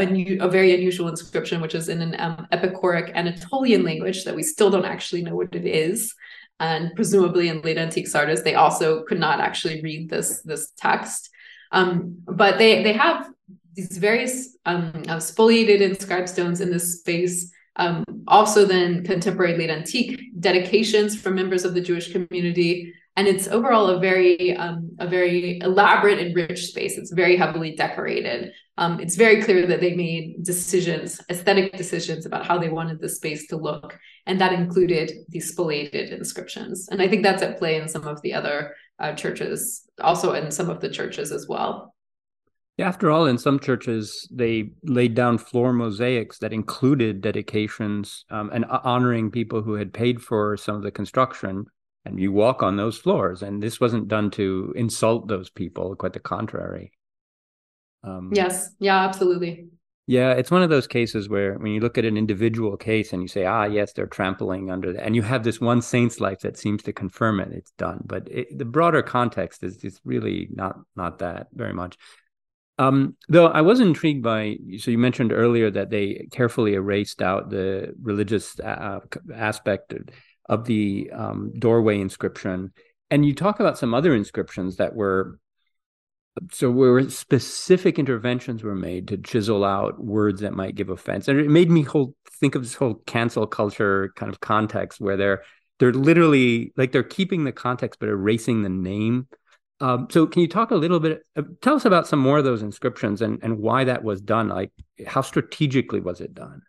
a, very unusual inscription, which is in an um, epicoric Anatolian language that we still don't actually know what it is. And presumably in late antique Sardis, they also could not actually read this this text. Um, but they they have these various um, uh, spoliated inscribed stones in this space. also, then contemporary late antique dedications from members of the Jewish community and it's overall a very um, a very elaborate and rich space. It's very heavily decorated. Um, it's very clear that they made decisions aesthetic decisions about how they wanted the space to look. And that included these spoliated inscriptions. And i think that's at play in some of the other uh, churches also in some of the churches as well. Yeah, after all, in some churches, they laid down floor mosaics that included dedications um, and honoring people who had paid for some of the construction and you walk on those floors and this wasn't done to insult those people quite the contrary. Um, yes. Yeah absolutely. Yeah it's one of those cases where when you look at an individual case and you say ah yes they're trampling under that and you have this one saint's life that seems to confirm it it's done. But it, the broader context is, is really not not that very much. Um, though I was intrigued by, so you mentioned earlier that they carefully erased out the religious uh, aspect of the um, doorway inscription. And you talk about some other inscriptions that were so where specific interventions were made to chisel out words that might give offense. And it made me whole think of this whole cancel culture kind of context where they're they're literally like they're keeping the context but erasing the name. Um, so can you talk a little bit uh, tell us about some more of those inscriptions and, and why that was done like how strategically was it done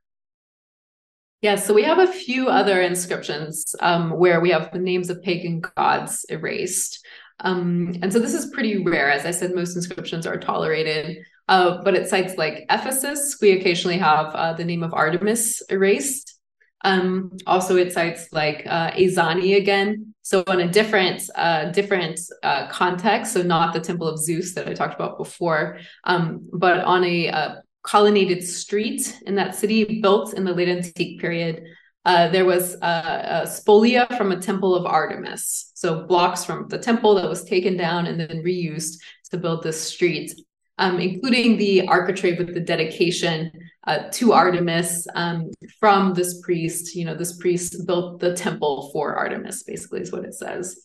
yeah, so we have a few other inscriptions um, where we have the names of pagan gods erased. Um, and so this is pretty rare. As I said, most inscriptions are tolerated. Uh, but at sites like Ephesus, we occasionally have uh, the name of Artemis erased. Um, also at sites like uh, Aezani again. So in a different uh, different uh, context, so not the Temple of Zeus that I talked about before, um, but on a, a uh, colonnaded street in that city built in the late antique period. Uh, there was a, a, spolia from a temple of Artemis. So blocks from the temple that was taken down and then reused to build this street, um, including the architrave with the dedication uh, to Artemis um, from this priest. You know, this priest built the temple for Artemis, basically, is what it says.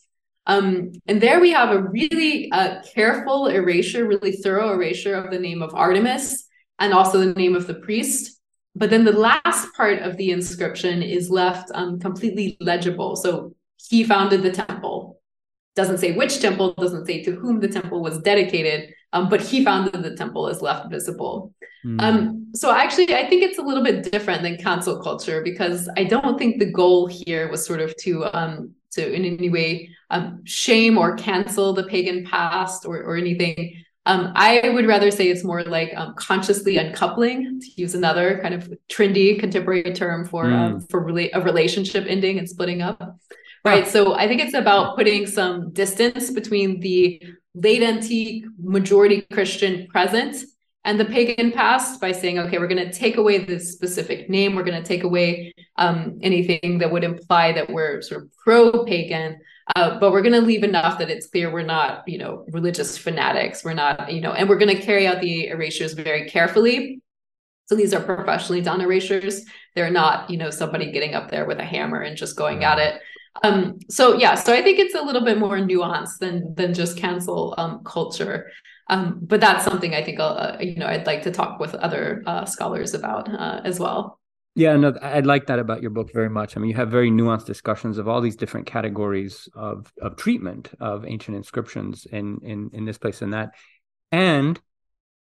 Um, and there we have a really uh, careful erasure, really thorough erasure of the name of Artemis and also the name of the priest. But then the last part of the inscription is left um, completely legible. So he founded the temple. Doesn't say which temple, doesn't say to whom the temple was dedicated, Um, but he founded the temple is left visible. Mm. Um, so actually, I think it's a little bit different than cancel culture because I don't think the goal here was sort of to um, to in any way um, shame or cancel the pagan past or or anything. Um, I would rather say it's more like um, consciously uncoupling, to use another kind of trendy contemporary term for mm. um, for rela- a relationship ending and splitting up. Right. So I think it's about putting some distance between the late antique majority Christian present and the pagan past by saying, okay, we're going to take away this specific name. We're going to take away um, anything that would imply that we're sort of pro pagan. Uh, but we're going to leave enough that it's clear we're not, you know, religious fanatics. We're not, you know, and we're going to carry out the erasures very carefully. So these are professionally done erasures. They're not, you know, somebody getting up there with a hammer and just going at it. Um, so yeah, so I think it's a little bit more nuanced than than just cancel um, culture. Um, but that's something I think i uh, you know I'd like to talk with other uh, scholars about uh, as well. Yeah, no, I like that about your book very much. I mean, you have very nuanced discussions of all these different categories of of treatment of ancient inscriptions in in in this place and that, and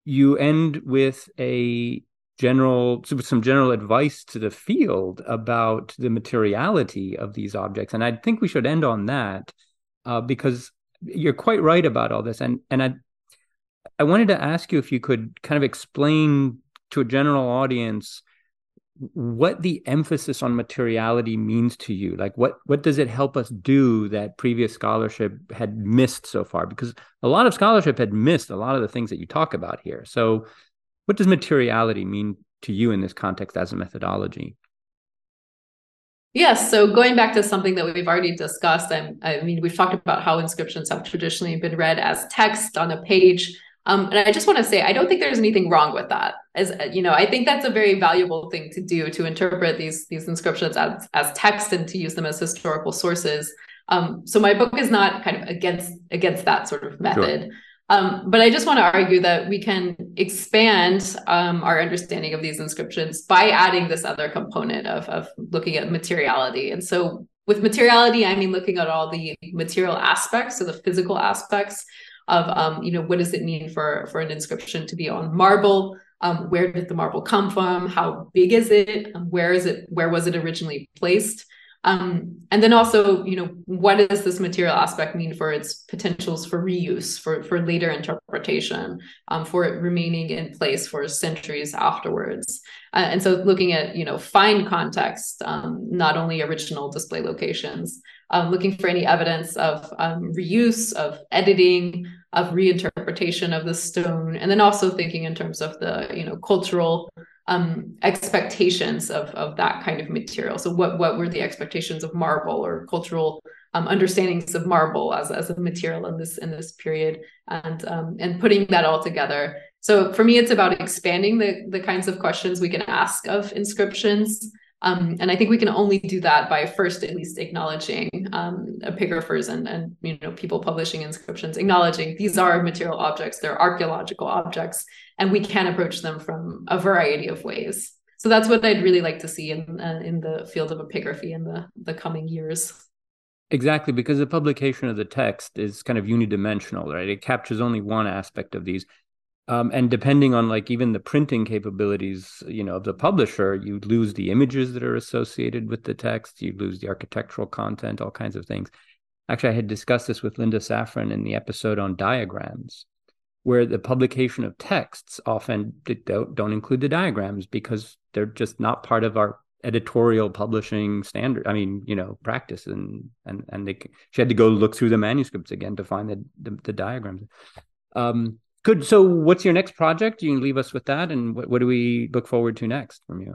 you end with a general some general advice to the field about the materiality of these objects, and I think we should end on that uh, because you're quite right about all this, and and I I wanted to ask you if you could kind of explain to a general audience what the emphasis on materiality means to you? Like what what does it help us do that previous scholarship had missed so far? Because a lot of scholarship had missed a lot of the things that you talk about here. So what does materiality mean to you in this context as a methodology? Yes. So going back to something that we've already discussed, I, I mean, we've talked about how inscriptions have traditionally been read as text on a page um, and I just want to say, I don't think there's anything wrong with that. As you know, I think that's a very valuable thing to do to interpret these these inscriptions as as text and to use them as historical sources. Um, so my book is not kind of against against that sort of method. Sure. Um, but I just want to argue that we can expand um, our understanding of these inscriptions by adding this other component of, of looking at materiality. And so, with materiality, I mean looking at all the material aspects, so the physical aspects of um, you know what does it mean for for an inscription to be on marble? Um, where did the marble come from? How big is it? Where is it where was it originally placed? Um, and then also you know what does this material aspect mean for its potentials for reuse for for later interpretation um, for it remaining in place for centuries afterwards? Uh, and so looking at you know fine context um, not only original display locations um, looking for any evidence of um, reuse, of editing, of reinterpretation of the stone, and then also thinking in terms of the you know cultural um, expectations of of that kind of material. So what what were the expectations of marble or cultural um, understandings of marble as as a material in this in this period, and um, and putting that all together. So for me, it's about expanding the the kinds of questions we can ask of inscriptions. Um, and I think we can only do that by first at least acknowledging um, epigraphers and, and you know people publishing inscriptions, acknowledging these are material objects, they're archaeological objects, and we can approach them from a variety of ways. So that's what I'd really like to see in uh, in the field of epigraphy in the the coming years. Exactly, because the publication of the text is kind of unidimensional, right? It captures only one aspect of these. Um, and depending on like even the printing capabilities you know of the publisher you lose the images that are associated with the text you lose the architectural content all kinds of things. Actually i had discussed this with Linda Safran in the episode on diagrams where the publication of texts often don't, don't include the diagrams because they're just not part of our editorial publishing standard i mean you know practice. And and and they she had to go look through the manuscripts again to find the the, the diagrams. Um Good. So, what's your next project? You can leave us with that, and what, what do we look forward to next from you?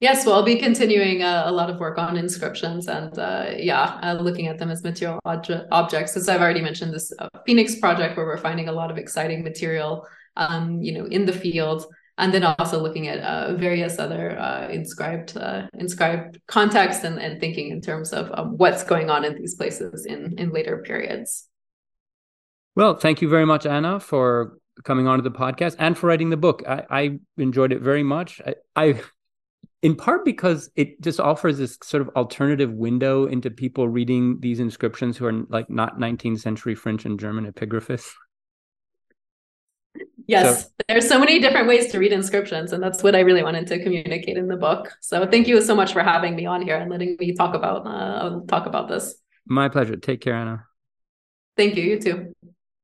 Yes, well, I'll be continuing uh, a lot of work on inscriptions and, uh, yeah, uh, looking at them as material obje- objects. As I've already mentioned, this uh, Phoenix project where we're finding a lot of exciting material, um, you know, in the field, and then also looking at uh, various other inscribed inscribed contexts and, and thinking in terms of um, what's going on in these places in in later periods. Well, thank you very much, Anna, for coming onto the podcast and for writing the book. I, I enjoyed it very much. I, I, in part because it just offers this sort of alternative window into people reading these inscriptions who are like not 19th century French and German epigraphists. Yes, so, there's so many different ways to read inscriptions, and that's what I really wanted to communicate in the book. So thank you so much for having me on here and letting me talk about uh, talk about this. My pleasure. Take care, Anna. Thank you. You too.